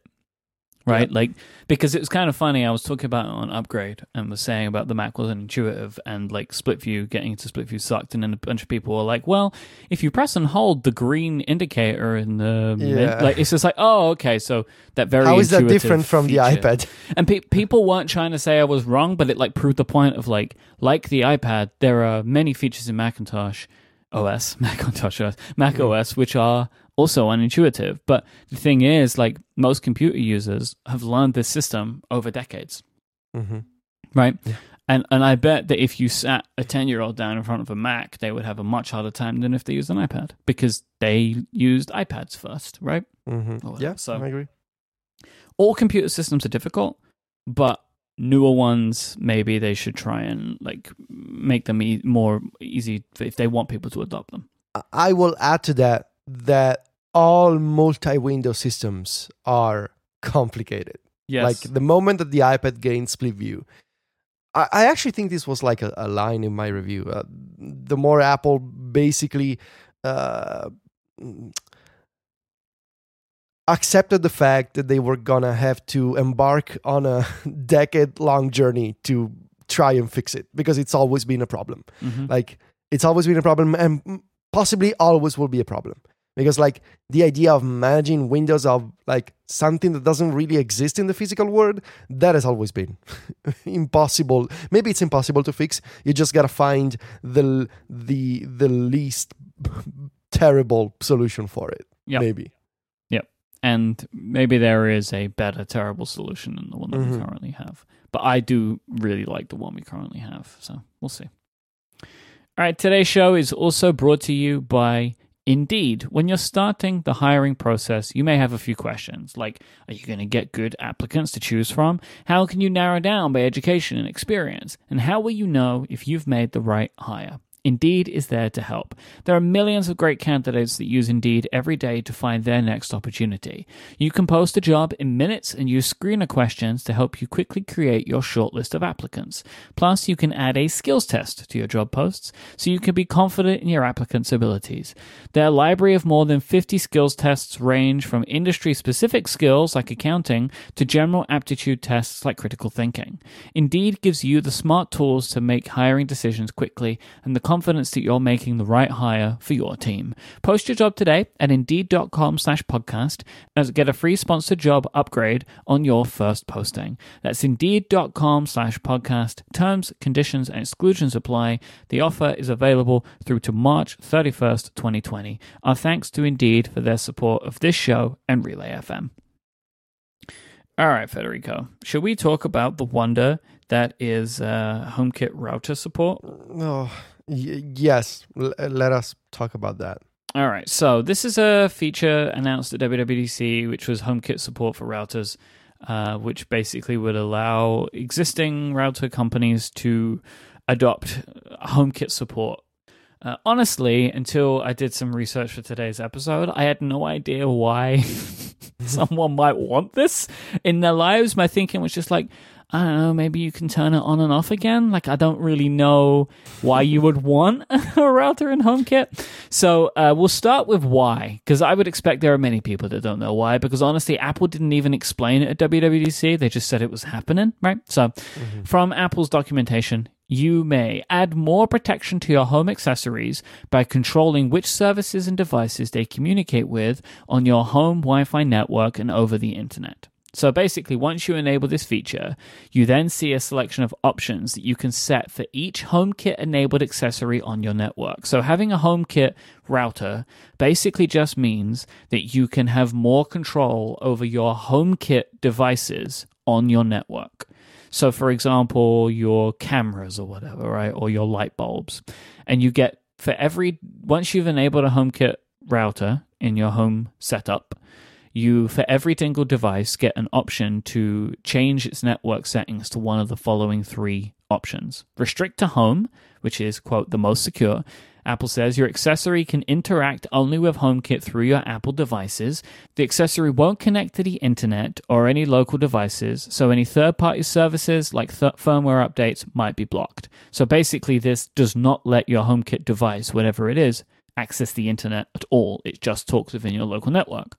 Right? Like because it was kind of funny. I was talking about it on upgrade and was saying about the Mac wasn't intuitive and like split view getting into split view sucked and then a bunch of people were like, Well, if you press and hold the green indicator in the mid-" like it's just like, oh okay, so that very how is that different from the iPad? and pe- people weren't trying to say I was wrong, but it like proved the point of like, like the iPad, there are many features in Macintosh OS, Macintosh OS, Mac OS, which are also unintuitive. But the thing is, like most computer users have learned this system over decades, hmm right? Yeah. And and I bet that if you sat a ten year old down in front of a Mac, they would have a much harder time than if they used an iPad because they used iPads first, right? hmm Yeah, So- I agree. all computer systems are difficult, but newer ones maybe they should try and like make them e- more easy if they want people to adopt them. I will add to that that all multi-window systems are complicated. Yes. Like the moment that the iPad gained split view, I, I actually think this was like a, a line in my review. Uh, the more Apple basically uh, accepted the fact that they were gonna have to embark on a decade-long journey to try and fix it because it's always been a problem. Mhm. Like it's always been a problem and possibly always will be a problem. Because like the idea of managing windows of like something that doesn't really exist in the physical world, that has always been impossible. Maybe it's impossible to fix. You just gotta find the the the least terrible solution for it. Yep. Maybe. Yeah. And maybe there is a better terrible solution than the one that we Mhm. currently have but i do really like the one we currently have so we'll see all right today's show is also brought to you by indeed when you're starting the hiring process you may have a few questions like are you going to get good applicants to choose from? How can you narrow down by education and experience? And how will you know if you've made the right hire Indeed is there to help. There are millions of great candidates that use Indeed every day to find their next opportunity. You can post a job in minutes and use screener questions to help you quickly create your shortlist of applicants. Plus, you can add a skills test to your job posts so you can be confident in your applicant's abilities. Their library of more than 50 skills tests range from industry specific skills like accounting to general aptitude tests like critical thinking. Indeed gives you the smart tools to make hiring decisions quickly and the confidence that you're making the right hire for your team. Post your job today at indeed.com slash podcast and get a free sponsored job upgrade on your first posting. That's indeed.com slash podcast. Terms, conditions, and exclusions apply. The offer is available through to March 31st, 2020. Our thanks to Indeed for their support of this show and Relay FM. All right, Federico, should we talk about the wonder that is uh, HomeKit router support? Oh, y- yes. L- let us talk about that. All right, so this is a feature announced at WWDC, which was HomeKit support for routers, uh, which basically would allow existing router companies to adopt HomeKit support. Uh, honestly, until I did some research for today's episode, I had no idea why someone might want this in their lives. My thinking was just like, I don't know, maybe you can turn it on and off again. Like, I don't really know why you would want a router in HomeKit. So, uh, we'll start with why, because I would expect there are many people that don't know why, because honestly, Apple didn't even explain it at WWDC. They just said it was happening, right? So, from Apple's documentation, you may add more protection to your home accessories by controlling which services and devices they communicate with on your home Wi Fi network and over the internet. So basically, once you enable this feature, you then see a selection of options that you can set for each HomeKit enabled accessory on your network. So having a HomeKit router basically just means that you can have more control over your HomeKit devices on your network. So, for example, your cameras or whatever, right? Or your light bulbs. And you get for every, once you've enabled a HomeKit router in your home setup, you, for every single device, get an option to change its network settings to one of the following three options restrict to home, which is, quote, the most secure. Apple says your accessory can interact only with HomeKit through your Apple devices. The accessory won't connect to the internet or any local devices, so any third party services like th- firmware updates might be blocked. So basically, this does not let your HomeKit device, whatever it is, access the internet at all. It just talks within your local network.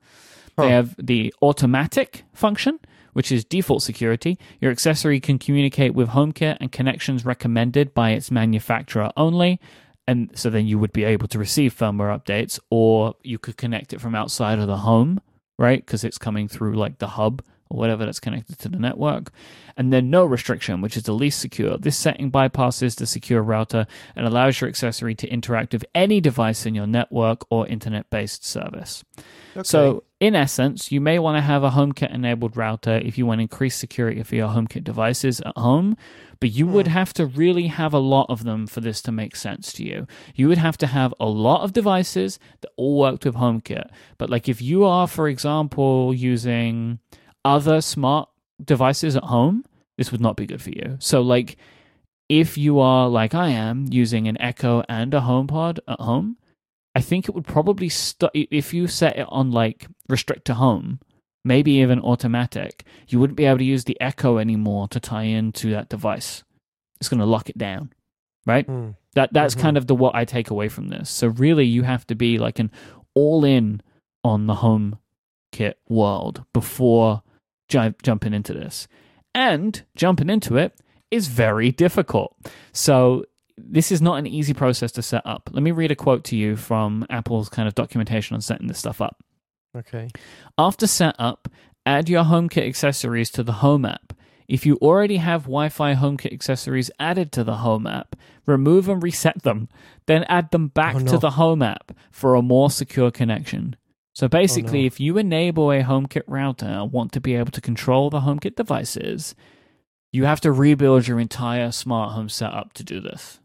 They have the automatic function, which is default security. Your accessory can communicate with HomeKit and connections recommended by its manufacturer only. And so then you would be able to receive firmware updates, or you could connect it from outside of the home, right? Because it's coming through like the hub or whatever that's connected to the network. And then no restriction, which is the least secure. This setting bypasses the secure router and allows your accessory to interact with any device in your network or internet based service. So, in essence, you may want to have a HomeKit enabled router if you want increased security for your HomeKit devices at home, but you would hmm. have to really have a lot of them for this to make sense to you. You would have to have a lot of devices that all worked with HomeKit. But, like, if you are, for example, using other smart devices at home, this would not be good for you. So, like, if you are like I am using an Echo and a HomePod at home, I think it would probably st- if you set it on like restrict to home, maybe even automatic, you wouldn't be able to use the Echo anymore to tie into that device. It's going to lock it down, right? Hmm. That that's Mhm. kind of the what I take away from this. So really, you have to be like an all in on the home kit world before ju- jumping into this. And jumping into it, is very difficult. So this is not an easy process to set up. Let me read a quote to you from Apple's kind of documentation on setting this stuff up. Okay. After setup, add your HomeKit accessories to the Home app. If you already have Wi Fi HomeKit accessories added to the Home app, remove and reset them, then add them back Oh, no. to the Home app for a more secure connection. So basically, Oh, no. if you enable a HomeKit router and want to be able to control the HomeKit devices, you have to rebuild your entire smart home setup to do this.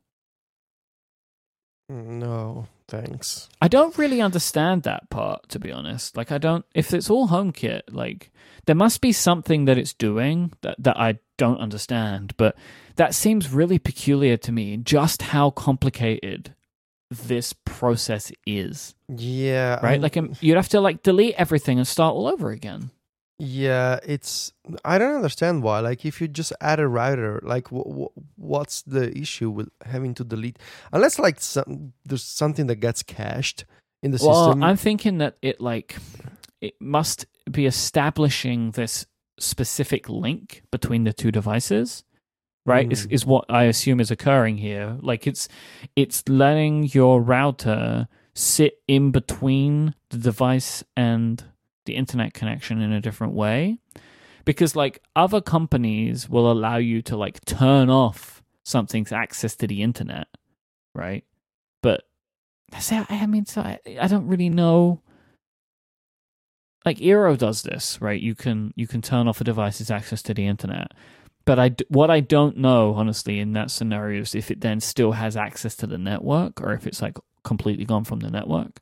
No, thanks. I don't really understand that part, to be honest. Like, I don't. If it's all HomeKit, like, there must be something that it's doing that that I don't understand. But that seems really peculiar to me. Just how complicated this process is, Yeah. right? I'm- like, um, you'd have to like delete everything and start all over again. Yeah, it's. I don't understand why. Like, if you just add a router, like, wh- wh- what's the issue with having to delete? Unless, like, some, there's something that gets cached in the Well, system. I'm thinking that it like it must be establishing this specific link between the two devices, right? Is Mm. is what I assume is occurring here. Like it's it's letting your router sit in between the device and the internet connection in a different way. Because like other companies will allow you to like turn off something's access to the internet, right? But I mean, so I, I don't really know. Like Eero does this, right? You can you can turn off a device's access to the internet, but I, what I don't know honestly in that scenario is if it then still has access to the network or if it's like completely gone from the network.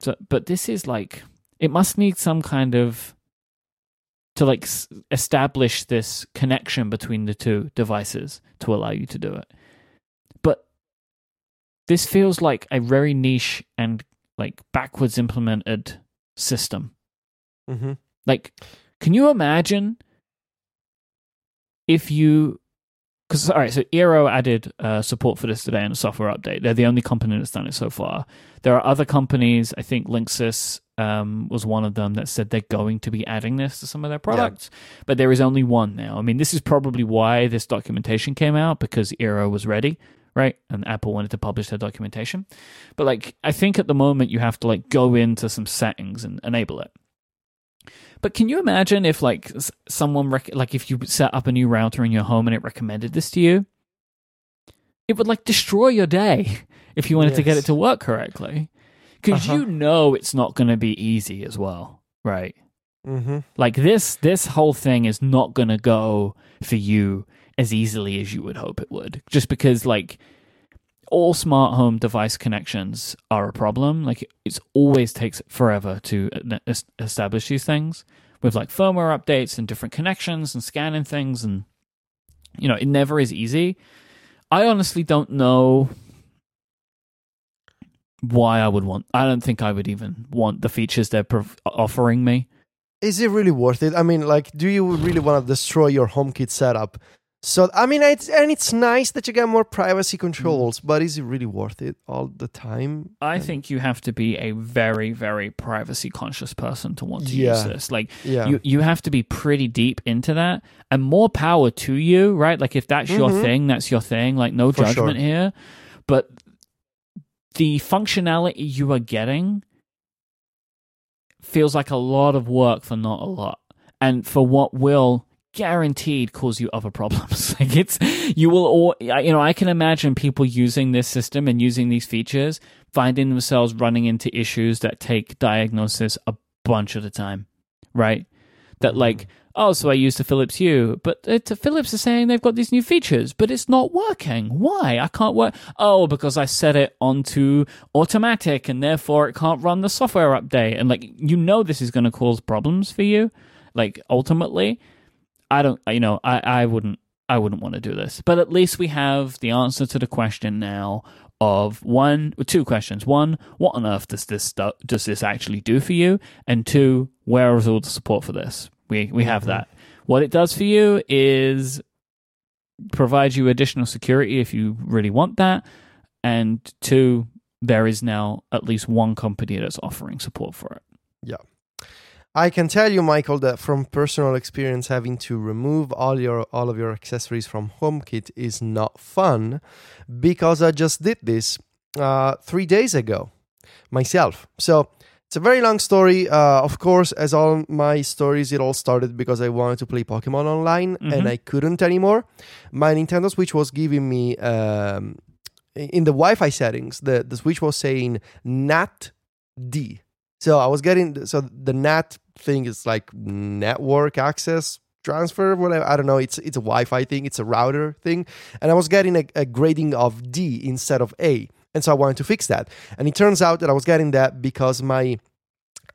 So, but this is like it must need some kind of to like s- establish this connection between the two devices to allow you to do it. But this feels like a very niche and like backwards implemented system. Mhm. Like, can you imagine if you? Because all right, so Eero added uh, support for this today in a software update. They're the only company that's done it so far. There are other companies. I think Linksys um, was one of them that said they're going to be adding this to some of their products, but there is only one now. I mean, this is probably why this documentation came out because Eero was ready, right? And Apple wanted to publish their documentation. But like, I think at the moment you have to like go into some settings and enable it. But can you imagine if like someone rec- like if you set up a new router in your home and it recommended this to you? It would like destroy your day if you wanted to get it to work correctly. Cuz Uh-huh. you know it's not going to be easy as well, right? Mhm. Like this this whole thing is not going to go for you as easily as you would hope it would. Just because like all smart home device connections are a problem. Like it's always takes forever to establish these things with like firmware updates and different connections and scanning things and you know, it never is easy. I honestly don't know why I would want I don't think I would even want the features they're offering me. Is it really worth it? I mean, like, do you really want to destroy your HomeKit setup? So, I mean, it's and it's nice that you get more privacy controls, but is it really worth it all the time? I And- think you have to be a very, very privacy conscious person to want to use this. Like Yeah. you, you have to be pretty deep into that, and more power to you, right? Like if that's your Mhm. thing, that's your thing. Like no For judgment sure. here, but the functionality you are getting feels like a lot of work for not a lot, and for what will guaranteed cause you other problems. like it's you will all you know I can imagine people using this system and using these features finding themselves running into issues that take diagnosis a bunch of the time, right? That mm-hmm. like oh so I used the Philips Hue, but uh, it, Philips is saying they've got these new features, but it's not working. Why? I can't work. Oh, because I set it onto automatic and therefore it can't run the software update. And like you know this is going to cause problems for you. Like ultimately, I don't, you know, I, I wouldn't, I wouldn't want to do this. But at least we have the answer to the question now of one, two questions. One, what on earth does this stu- does this actually do for you? And two, where is all the support for this? We we have Mhm. that. What it does for you is provide you additional security if you really want that. And two, there is now at least one company that's offering support for it. I can tell you, Michael, that from personal experience, having to remove all your all of your accessories from HomeKit is not fun, because I just did this uh, three days ago myself. So it's a very long story. Uh, of course, as all my stories, it all started because I wanted to play Pokemon online Mhm. and I couldn't anymore. My Nintendo Switch was giving me um, in the Wi-Fi settings. The the Switch was saying NAT D. So I was getting so the NAT thing is like network access transfer whatever i don't know it's it's a wi-fi thing it's a router thing and i was getting a, a grading of d instead of a and so i wanted to fix that and it turns out that i was getting that because my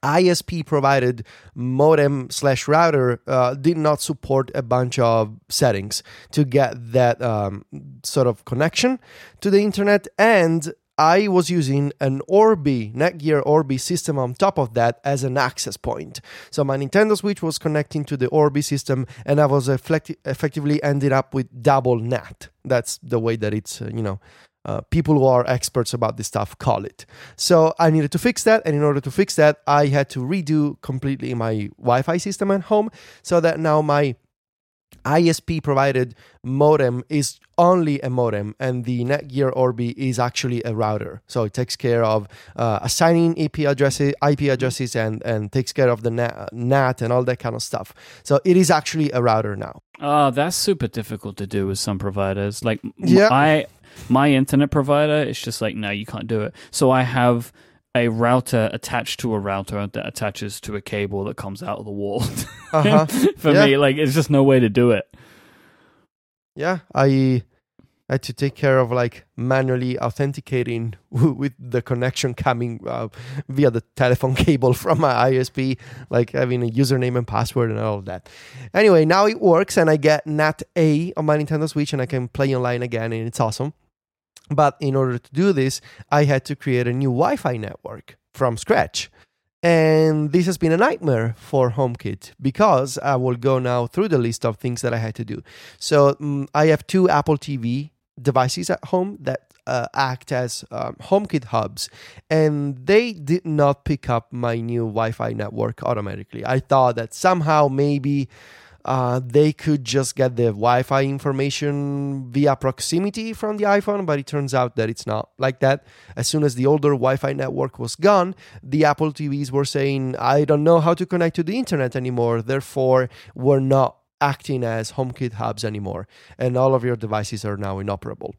ISP provided modem slash router uh, did not support a bunch of settings to get that um, sort of connection to the internet. And I was using an Orbi, Netgear Orbi system on top of that as an access point. So my Nintendo Switch was connecting to the Orbi system, and I was effecti- effectively ended up with double NAT. That's the way that it's, uh, you know, uh, people who are experts about this stuff call it. So I needed to fix that, and in order to fix that, I had to redo completely my Wi-Fi system at home, so that now my ISP provided modem is only a modem, and the Netgear Orbi is actually a router. So it takes care of uh, assigning IP addresses, IP addresses, and and takes care of the NAT, NAT and all that kind of stuff. So it is actually a router now. Oh, that's super difficult to do with some providers. Like, Yeah. I my internet provider, it's just like, no, you can't do it. So I have a router attached to a router that attaches to a cable that comes out of the wall. Uh-huh. For Yeah. me, like, it's just no way to do it. yeah i had to take care of like manually authenticating with the connection coming uh, via the telephone cable from my isp like having a username and password and all of that anyway now it works and i get nat a on my nintendo switch and i can play online again and it's awesome but in order to do this i had to create a new wi-fi network from scratch and this has been a nightmare for HomeKit because I will go now through the list of things that I had to do. So mm, I have two Apple TV devices at home that uh, act as um, HomeKit hubs, and they did not pick up my new Wi-Fi network automatically. I thought that somehow maybe uh, they could just get the Wi-Fi information via proximity from the iPhone, but it turns out that it's not like that. As soon as the older Wi-Fi network was gone, the Apple TVs were saying, "I don't know how to connect to the internet anymore. Therefore, we're not acting as HomeKit hubs anymore, and all of your devices are now inoperable."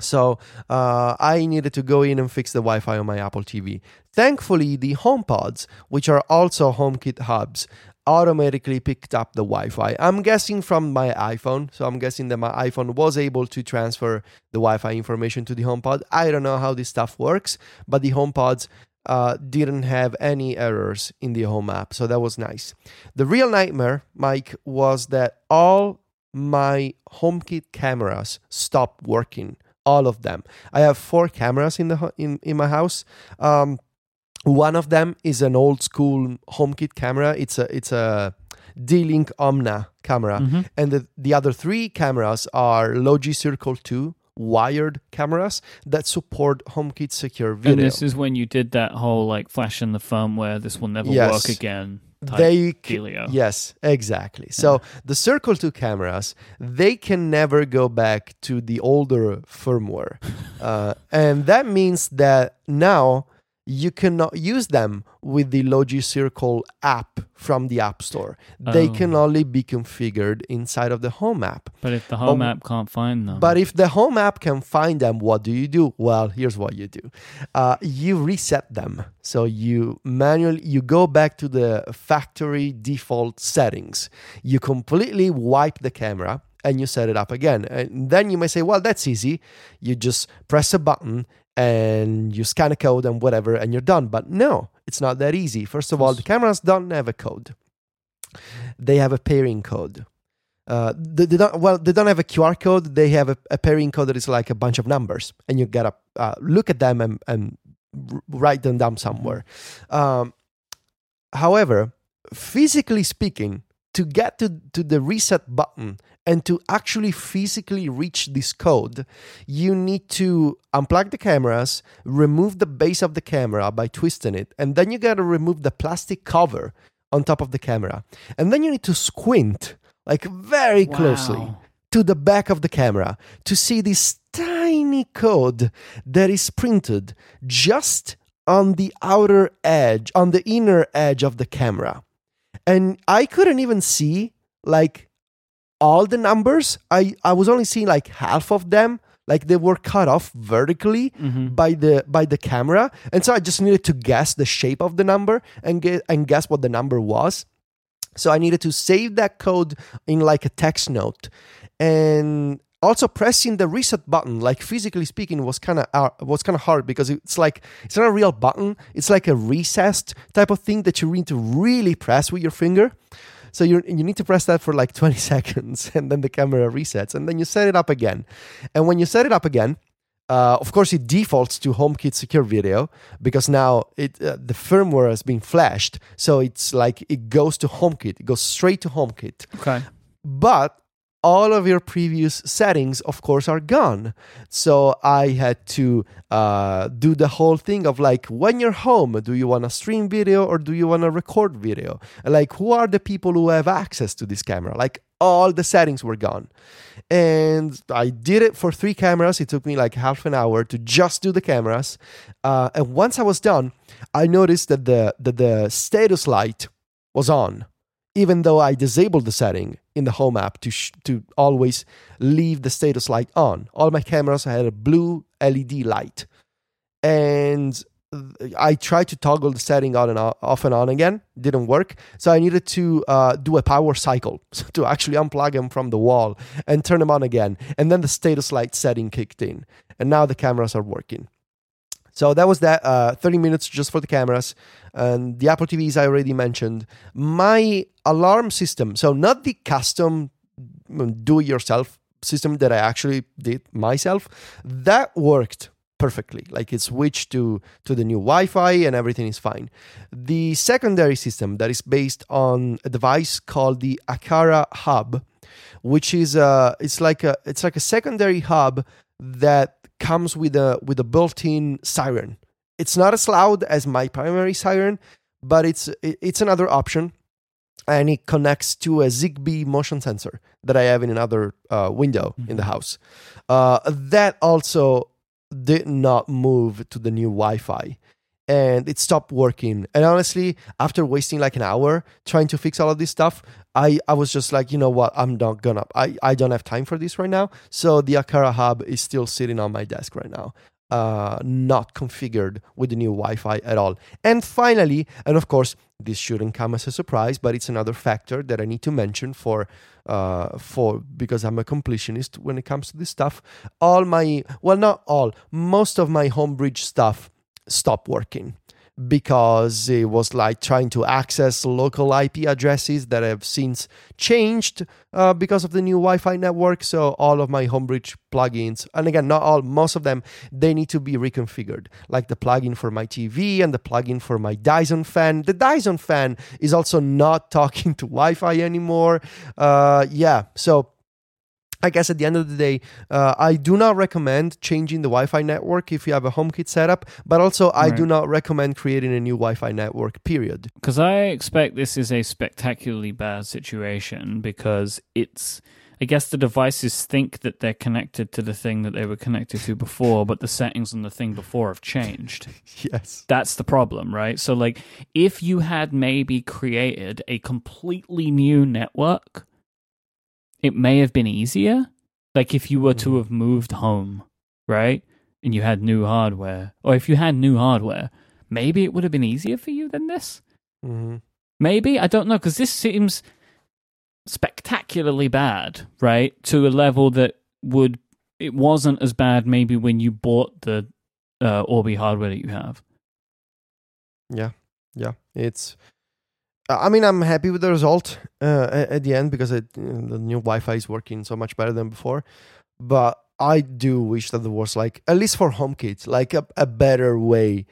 So uh, I needed to go in and fix the Wi-Fi on my Apple TV. Thankfully, the HomePods, which are also HomeKit hubs, automatically picked up the Wi-Fi. I'm guessing from my iPhone, so I'm guessing that my iPhone was able to transfer the Wi-Fi information to the HomePod. I don't know how this stuff works, but the HomePods uh, didn't have any errors in the Home app, so that was nice. The real nightmare, Myke, was that all my HomeKit cameras stopped working. All of them. I have four cameras in the in in my house. Um, one of them is an old school HomeKit camera. It's a it's a D-Link Omna camera, Mhm. and the, the other three cameras are Logi Circle 2 wired cameras that support HomeKit secure video. And this is when you did that whole like flash in the firmware, this will never Yes. work again. Type they dealio. yes exactly so the circle 2 cameras they can never go back to the older firmware uh, and that means that now you cannot use them with the Logi Circle app from the App Store. They Oh. can only be configured inside of the Home app. But if the home Oh. app can't find them, But if the home app can find them, what do you do? Well, here's what you do: uh, you reset them. So you manually you go back to the factory default settings. You completely wipe the camera and you set it up again. And then you may say, well, that's easy. You just press a button and you scan a code and whatever, and you're done. But no, it's not that easy. First of all, the cameras don't have a code. They have a pairing code. Uh, they, they don't well they don't have a QR code. They have a, a pairing code that is like a bunch of numbers, and you gotta uh, look at them and, and write them down somewhere. Um, however, physically speaking, to get to, to the reset button and to actually physically reach this code, you need to unplug the cameras, remove the base of the camera by twisting it, and then you gotta remove the plastic cover on top of the camera. And then you need to squint like very closely Wow. to the back of the camera to see this tiny code that is printed just on the outer edge, on the inner edge of the camera. And I couldn't even see like all the numbers. I, I was only seeing like half of them. Like they were cut off vertically Mhm. by the by the camera. And so I just needed to guess the shape of the number and get and guess what the number was. So I needed to save that code in like a text note, and also pressing the reset button, like physically speaking, was kind of uh, was kind of hard because it's like it's not a real button. It's like a recessed type of thing that you need to really press with your finger. So you you need to press that for like 20 seconds, and then the camera resets, and then you set it up again. And when you set it up again, uh, of course, it defaults to HomeKit Secure Video because now it uh, the firmware has been flashed, so it's like it goes to HomeKit, it goes straight to HomeKit. Okay. But all of your previous settings, of course, are gone. So I had to uh, do the whole thing of like, when you're home, do you want to stream video or do you want to record video? Like, who are the people who have access to this camera? Like, all the settings were gone. And I did it for three cameras. It took me like half an hour to just do the cameras. Uh, and once I was done, I noticed that the, that the status light was on even though I disabled the setting in the home app to sh- to always leave the status light on. All my cameras had a blue LED light, and I tried to toggle the setting on and off and on again. Didn't work, so I needed to uh, do a power cycle to actually unplug them from the wall and turn them on again. And then the status light setting kicked in, and now the cameras are working. So that was that. Uh, 30 minutes just for the cameras. And the Apple TVs I already mentioned. My alarm system, so not the custom do it yourself system that I actually did myself, that worked perfectly. Like it switched to, to the new Wi Fi and everything is fine. The secondary system that is based on a device called the Aqara Hub, which is a, it's like a, it's like a secondary hub that comes with a with a built-in siren. It's not as loud as my primary siren, but it's it's another option, and it connects to a Zigbee motion sensor that I have in another uh, window in the house. Uh, that also did not move to the new Wi-Fi. And it stopped working. And honestly, after wasting like an hour trying to fix all of this stuff, I, I was just like, you know what, I'm not gonna, I, I don't have time for this right now. So the Aqara Hub is still sitting on my desk right now, uh, not configured with the new Wi Fi at all. And finally, and of course, this shouldn't come as a surprise, but it's another factor that I need to mention for, uh, for because I'm a completionist when it comes to this stuff. All my, well, not all, most of my Homebridge stuff stopped working because it was like trying to access local IP addresses that have since changed uh, because of the new Wi-Fi network. So all of my Homebridge plugins, and again, not all, most of them, they need to be reconfigured. Like the plugin for my TV and the plugin for my Dyson fan. The Dyson fan is also not talking to Wi-Fi anymore. Uh, yeah, so I guess at the end of the day, uh, I do not recommend changing the Wi Fi network if you have a HomeKit setup, but also I do not recommend creating a new Wi Fi network, period. Because I expect this is a spectacularly bad situation because it's. I guess the devices think that they're connected to the thing that they were connected to before, but the settings on the thing before have changed. Yes. That's the problem, right? So, like, if you had maybe created a completely new network, it may have been easier. Like, if you were to Mhm. have moved home, right? And you had new hardware, or if you had new hardware, maybe it would have been easier for you than this. hmm Maybe I don't know because this seems spectacularly bad, right? To a level that would it wasn't as bad maybe when you bought the uh, Orbi hardware that you have. Yeah. Yeah. It's. I mean, I'm happy with the result uh, at the end because it, the new Wi Fi is working so much better than before. But I do wish that there was, like, at least for HomeKit, like a, a better way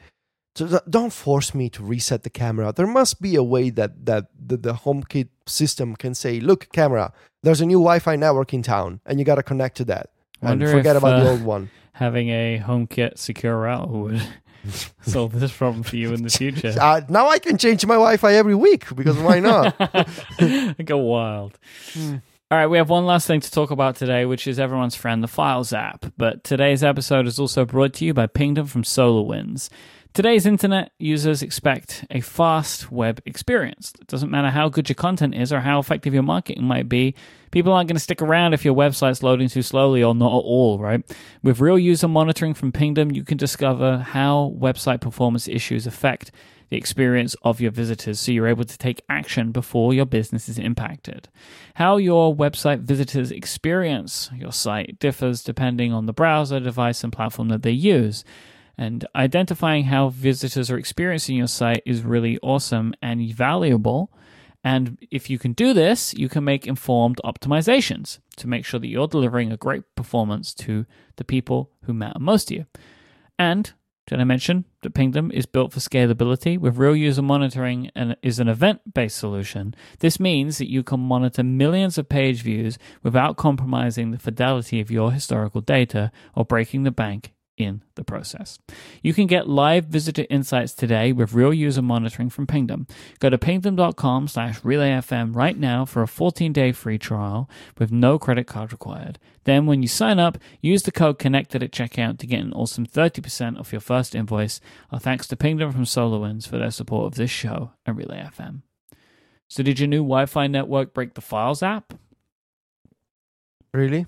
So th- don't force me to reset the camera. There must be a way that that the, the HomeKit system can say, "Look, camera, there's a new Wi-Fi network in town, and you got to connect to that, and forget if, about the uh, old one." Having a HomeKit secure route would solve this problem for you in the future. Uh, now I can change my Wi-Fi every week because why not? Go wild. All right, we have one last thing to talk about today, which is everyone's friend, the Files app. But today's episode is also brought to you by Pingdom from SolarWinds. Today's internet users expect a fast web experience. It doesn't matter how good your content is or how effective your marketing might be, people aren't going to stick around if your website's loading too slowly or not at all, right? With real user monitoring from Pingdom, you can discover how website performance issues affect the experience of your visitors so you're able to take action before your business is impacted. How your website visitors experience your site differs depending on the browser, device, and platform that they use. And identifying how visitors are experiencing your site is really awesome and valuable. And if you can do this, you can make informed optimizations to make sure that you're delivering a great performance to the people who matter most to you. And did I mention that Pingdom is built for scalability with real user monitoring and is an event based solution? This means that you can monitor millions of page views without compromising the fidelity of your historical data or breaking the bank in the process. You can get live visitor insights today with real user monitoring from Pingdom. Go to pingdom.com slash relayfm right now for a 14-day free trial with no credit card required. Then when you sign up, use the code connected at checkout to get an awesome 30% off your first invoice. Our thanks to Pingdom from SolarWinds for their support of this show and Relay FM. So did your new Wi-Fi network break the Files app? really?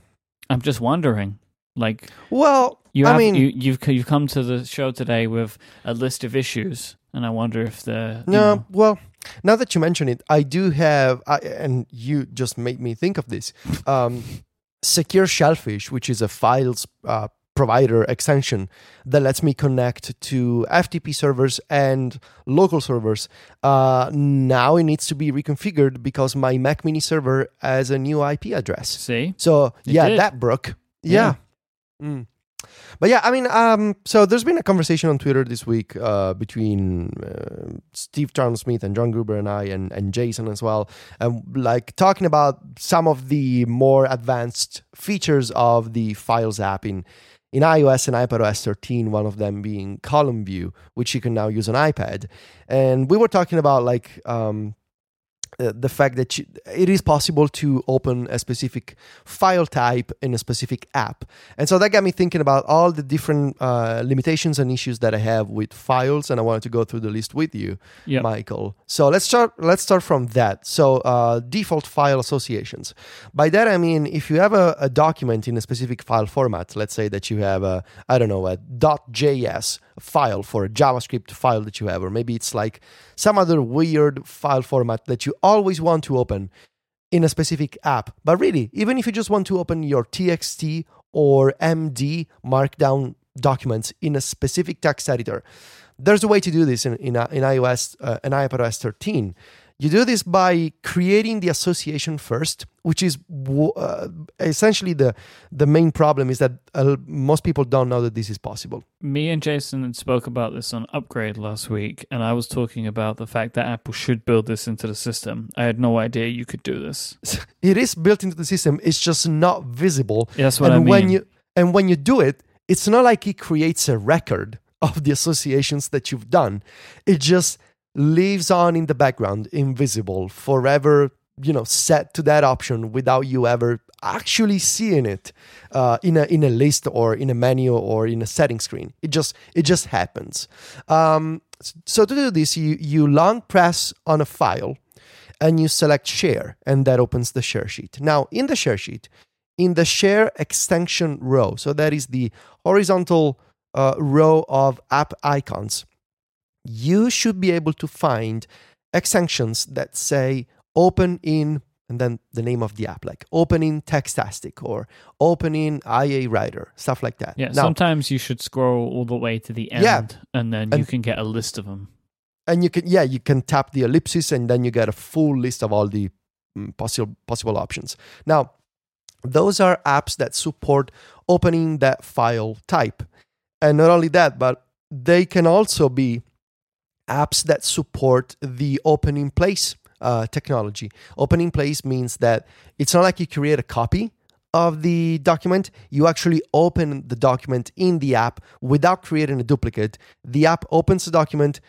I'm just wondering. Like Well, You I mean, you, you've you've come to the show today with a list of issues, and I wonder if the No, know- well, now that you mention it, I do have, I, and you just made me think of this. Um, Secure Shellfish, which is a files uh, provider extension that lets me connect to FTP servers and local servers. Uh, now it needs to be reconfigured because my Mac Mini server has a new IP address. see So It yeah, did. that broke. Yeah. Mm. But yeah, I mean, um, so there's been a conversation on Twitter this week uh, between uh, Steve Charles Smith and John Gruber and I and, and Jason as well, and like talking about some of the more advanced features of the Files app in in iOS and iPadOS 13. One of them being column view, which you can now use on iPad. And we were talking about like um, uh, the fact that you, it is possible to open a specific file type in a specific app. And so that got me thinking about all the different uh, limitations and issues that I have with files, and I wanted to go through the list with you, Yep. Michael. So let's start. Let's start from that. So uh, default file associations. By that I mean if you have a, a document in a specific file format, let's say that you have a I don't know a .js file for a JavaScript file that you have, or maybe it's like some other weird file format that you always want to open in a specific app. But really, even if you just want to open your TXT or MD markdown documents in a specific text editor, there's a way to do this in, in, in iOS uh, and iPadOS 13. You do this by creating the association first, which is w- uh, essentially the the main problem is that uh, most people don't know that this is possible. Me and Jason spoke about this on Upgrade last week, and I was talking about the fact that Apple should build this into the system. I had no idea you could do this. It is built into the system. It's just not visible. That's what and I mean. when you and when you do it, it's not like it creates a record of the associations that you've done. It just lives on in the background, invisible, forever. You know, set to that option without you ever actually seeing it uh, in a in a list or in a menu or in a setting screen. It just it just happens. Um, so to do this, you you long press on a file and you select share and that opens the share sheet. Now in the share sheet, in the share extension row, so that is the horizontal uh, row of app icons, you should be able to find extensions that say open in and then the name of the app, like open in Textastic or open in IA Writer, stuff like that. yeah, now, sometimes you should scroll all the way to the end, Yeah. and then you And- can get a list of them. and you can yeah you can tap the ellipsis and then you get a full list of all the mm, possible possible options now those are apps that support opening that file type and not only that but they can also be apps that support the open in place uh, technology open in place means that it's not like you create a copy of the document, you actually open the document in the app without creating a duplicate. The app opens the document,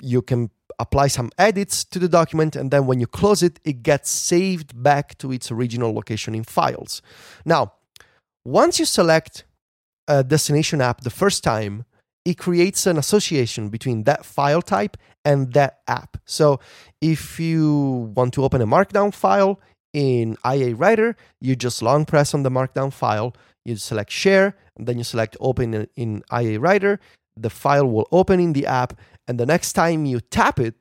you can apply some edits to the document, and then when you close it, it gets saved back to its original location in files. Now, once you select a destination app the first time, it creates an association between that file type and that app. So if you want to open a markdown file in IA Writer, you just long press on the markdown file, you select share, and then you select open in IA Writer. The file will open in the app, and the next time you tap it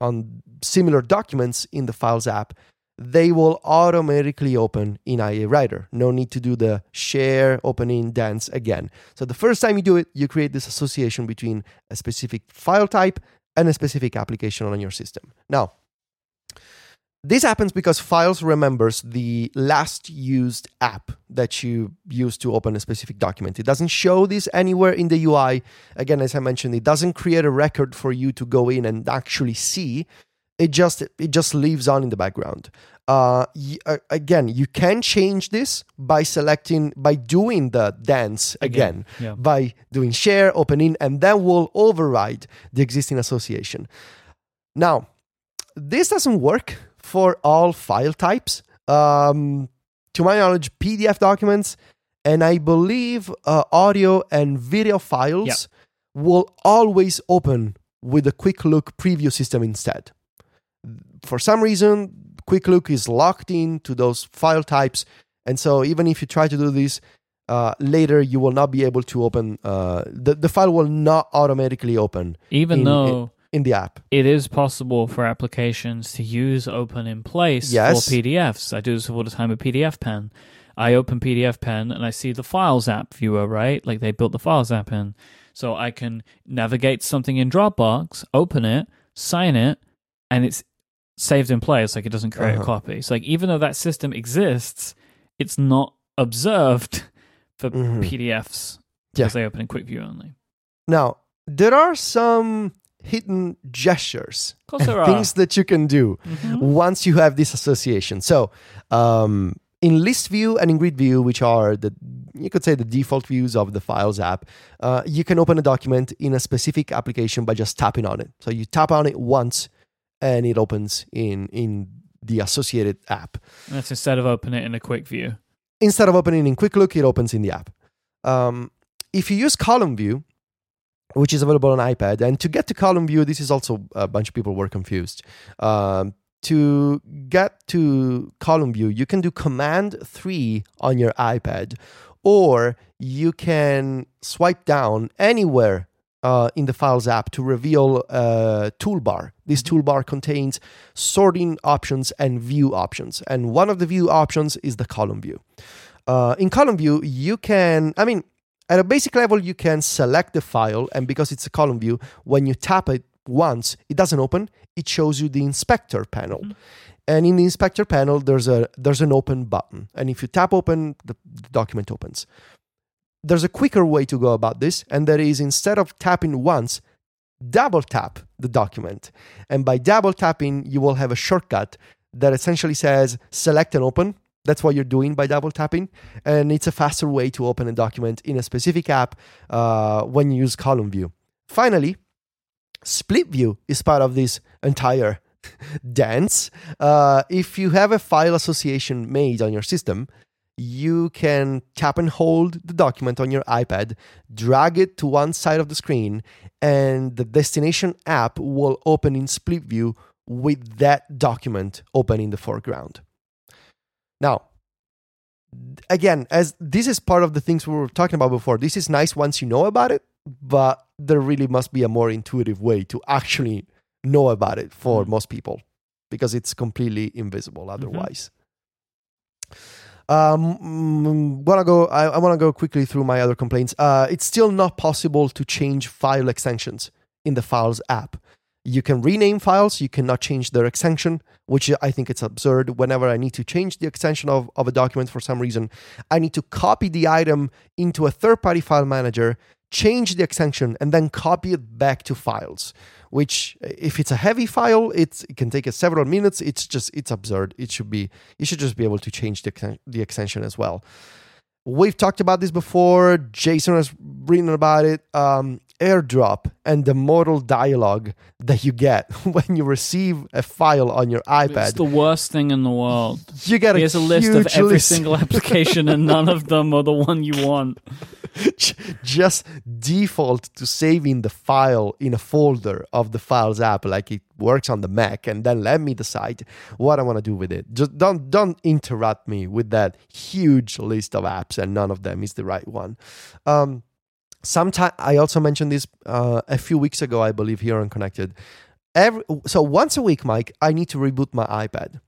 on similar documents in the Files app, they will automatically open in IA Writer. No need to do the share, opening, dance again. So the first time you do it, you create this association between a specific file type and a specific application on your system. Now, this happens because Files remembers the last used app that you used to open a specific document. It doesn't show this anywhere in the UI. Again, as I mentioned, it doesn't create a record for you to go in and actually see. It just it just leaves on in the background. Uh, y- uh, again, you can change this by selecting by doing the dance again, Again, yeah. by doing share, opening, and then we'll override the existing association. Now, this doesn't work for all file types. Um, to my knowledge, PDF documents and I believe uh, audio and video files will always open with a quick look preview system instead. For some reason, quick look is locked into those file types. And so even if you try to do this uh, later, you will not be able to open, uh, the, the file will not automatically open Even in- though in the app. it is possible for applications to use open in place Yes. for PDFs. I do this all the time with PDF Pen. I open PDF Pen and I see the Files app viewer, right? Like they built the Files app in. So I can navigate something in Dropbox, open it, sign it, and it's saved in place. Like it doesn't create Uh-huh. a copy. So like even though that system exists, it's not observed for Mhm. PDFs Yeah. because they open in quick view only. Now, there are some hidden gestures, Of course there are. things that you can do Mhm. once you have this association. So, um, in list view and in grid view, which are the you could say the default views of the Files app, uh, you can open a document in a specific application by just tapping on it. So you tap on it once, and it opens in in the associated app. And that's instead of opening it in a quick view. Instead of opening in Quick Look, it opens in the app. Um, if you use column view, which is available on iPad, and to get to column view, this is also a bunch of people were confused. Um, to get to column view, you can do Command 3 on your iPad, or you can swipe down anywhere uh, in the Files app to reveal a toolbar. This toolbar contains sorting options and view options, and one of the view options is the column view. Uh, in column view, you can, I mean, at a basic level, you can select the file, and because it's a column view, when you tap it once, it doesn't open. It shows you the inspector panel, and in the inspector panel, there's a there's an open button, and if you tap open, the, the document opens. There's a quicker way to go about this, and that is instead of tapping once, double tap the document, and by double tapping, you will have a shortcut that essentially says select and open. That's what you're doing by double tapping and it's a faster way to open a document in a specific app uh, when you use column view. Finally, split view is part of this entire dance. Uh, if you have a file association made on your system, you can tap and hold the document on your iPad, drag it to one side of the screen, and the destination app will open in split view with that document open in the foreground. Now, again, as this is part of the things we were talking about before, this is nice once you know about it, but there really must be a more intuitive way to actually know about it for Mhm. most people because it's completely invisible otherwise. Um, mm, wanna go? I, I want to go quickly through my other complaints. Uh, it's still not possible to change file extensions in the Files app. You can rename files, you cannot change their extension, which I think it's absurd. Whenever I need to change the extension of, of a document for some reason, I need to copy the item into a third party file manager, change the extension, and then copy it back to files. Which, if it's a heavy file, it can take us several minutes. It's just it's absurd. It should be you should just be able to change the the extension as well. We've talked about this before. Jason has written about it. Um, airdrop and the modal dialogue that you get when you receive a file on your iPad. It's the worst thing in the world. You get Here's a, a list of every list. single application, and none of them are the one you want. just default to saving the file in a folder of the files app like it works on the mac and then let me decide what i want to do with it just don't don't interrupt me with that huge list of apps and none of them is the right one um sometime i also mentioned this uh, a few weeks ago i believe here on connected. Every so once a week Myke i need to reboot my ipad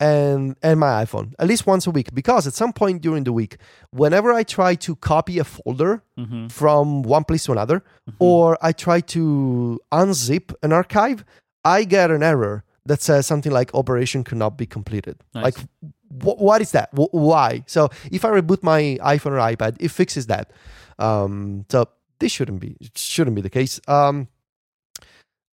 and and my iphone at least once a week because at some point during the week whenever i try to copy a folder hmm from one place to another or i try to unzip an archive i get an error that says something like operation cannot be completed. Nice. like wh- what is that? Wh- why? So if i reboot my iphone or ipad it fixes that um, so this shouldn't be shouldn't be the case um,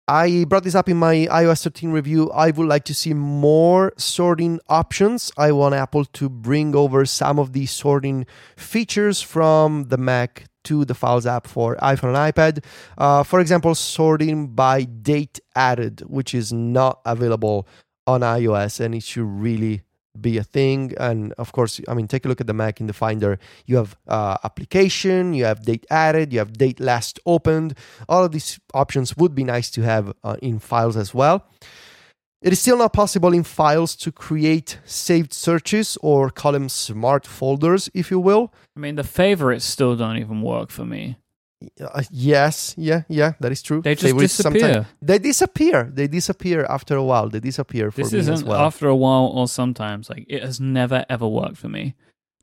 I brought this up in my iOS 13 review. I would like to see more sorting options. I want Apple to bring over some of the sorting features from the Mac to the Files app for iPhone and iPad. Uh, for example, sorting by date added, which is not available on iOS, and it should really be a thing. And of course, I mean, take a look at the Mac in the Finder. You have uh, application, you have date added, you have date last opened. All of these options would be nice to have uh, in files as well. It is still not possible in files to create saved searches or call them smart folders, if you will. I mean, the favorites still don't even work for me. Uh, yes, yeah, yeah, that is true. They just disappear. They disappear. They disappear after a while. They disappear for This me isn't as well. after a while or sometimes. Like it has never ever worked for me.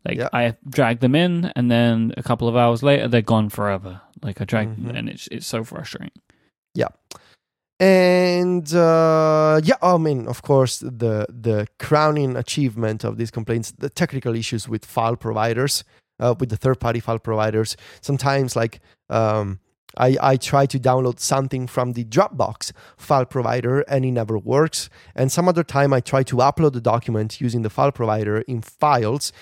Like Yeah. I drag them in, and then a couple of hours later they're gone forever. Like I drag, Mhm. and it's it's so frustrating. Yeah, and uh, yeah, I mean, of course, the the crowning achievement of these complaints, the technical issues with file providers, uh, with the third party file providers. Sometimes, like, um, I I try to download something from the Dropbox file provider and it never works. And some other time, I try to upload the document using the file provider in files,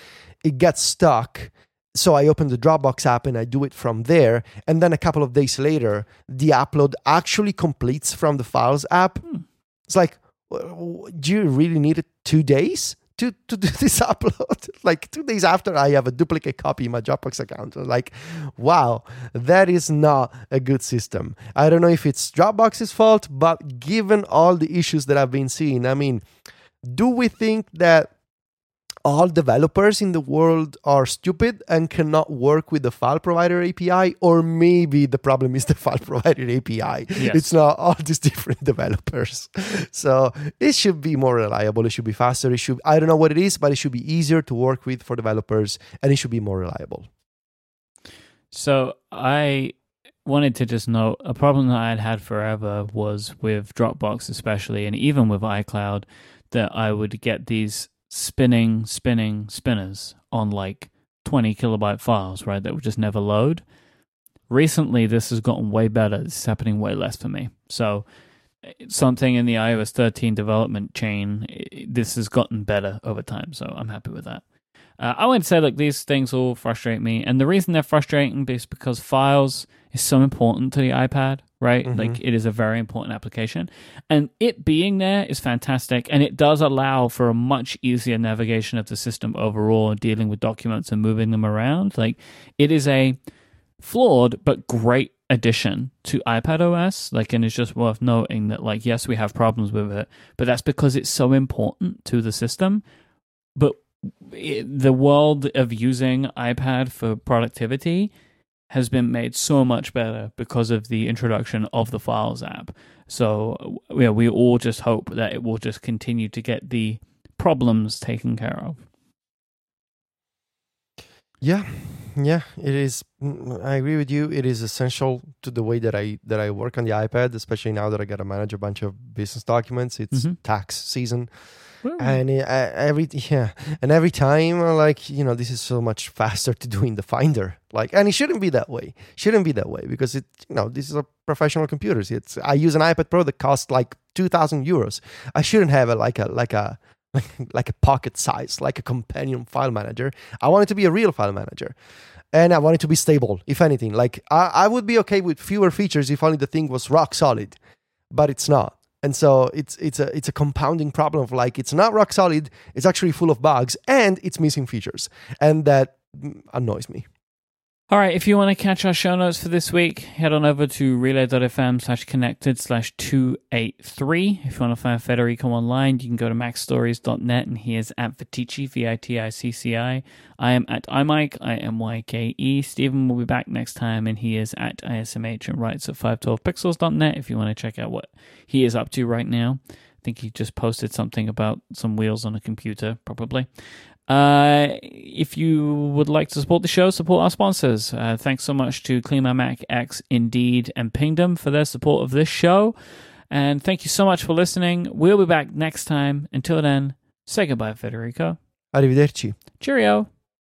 it gets stuck. So I open the Dropbox app and I do it from there. And then a couple of days later, the upload actually completes from the Files app. It's like, do you really need it two days to, to do this upload? like two days after I have a duplicate copy in my Dropbox account. Like, wow, that is not a good system. I don't know if it's Dropbox's fault, but given all the issues that I've been seeing, I mean, do we think that all developers in the world are stupid and cannot work with the file provider API, or maybe the problem is the file provider API. Yes. It's not all these different developers. So it should be more reliable. It should be faster. It should I don't know what it is, but it should be easier to work with for developers, and it should be more reliable. So I wanted to just note a problem that I had had forever was with Dropbox, especially, and even with iCloud, that I would get these spinning, spinning spinners on like 20 kilobyte files, right? That would just never load. Recently, this has gotten way better. This is happening way less for me. So, something in the iOS 13 development chain, this has gotten better over time. So, I'm happy with that. Uh, I would say, like, these things all frustrate me. And the reason they're frustrating is because files is so important to the iPad, right? Mhm. Like, it is a very important application. And it being there is fantastic. And it does allow for a much easier navigation of the system overall, dealing with documents and moving them around. Like, it is a flawed but great addition to iPad OS. Like, and it's just worth noting that, like, yes, we have problems with it, but that's because it's so important to the system. But it, the world of using iPad for productivity has been made so much better because of the introduction of the Files app. So, yeah, we all just hope that it will just continue to get the problems taken care of. Yeah, yeah, it is. mm, I agree with you. It is essential to the way that I that I work on the iPad, especially now that I got to manage a bunch of business documents. It's Mhm. tax season, Woo. and it, uh, every yeah, and every time like you know this is so much faster to do in the Finder. Like, and it shouldn't be that way. Shouldn't be that way because it you know this is a professional computers. It's I use an iPad Pro that costs like two thousand euros. I shouldn't have a like a like a like a pocket size, like a companion file manager. I want it to be a real file manager. And I want it to be stable, if anything. Like I, I would be okay with fewer features if only the thing was rock solid. But it's not. And so it's it's a it's a compounding problem of like it's not rock solid, it's actually full of bugs and it's missing features. And that mm, annoys me. All right, if you want to catch our show notes for this week, head on over to relay.fm slash connected slash 283. If you want to find Federico online, you can go to macstories.net and he is at Viticci, V I T I C C I. I am at iMyke, I M Y K E. Stephen will be back next time and he is at ISMH and writes at 512pixels.net if you want to check out what he is up to right now. I think he just posted something about some wheels on a computer, probably. Uh, if you would like to support the show, support our sponsors. Uh, thanks so much to Clean My Mac, X, Indeed, and Pingdom for their support of this show. And thank you so much for listening. We'll be back next time. Until then, say goodbye, Federico. Arrivederci. Cheerio.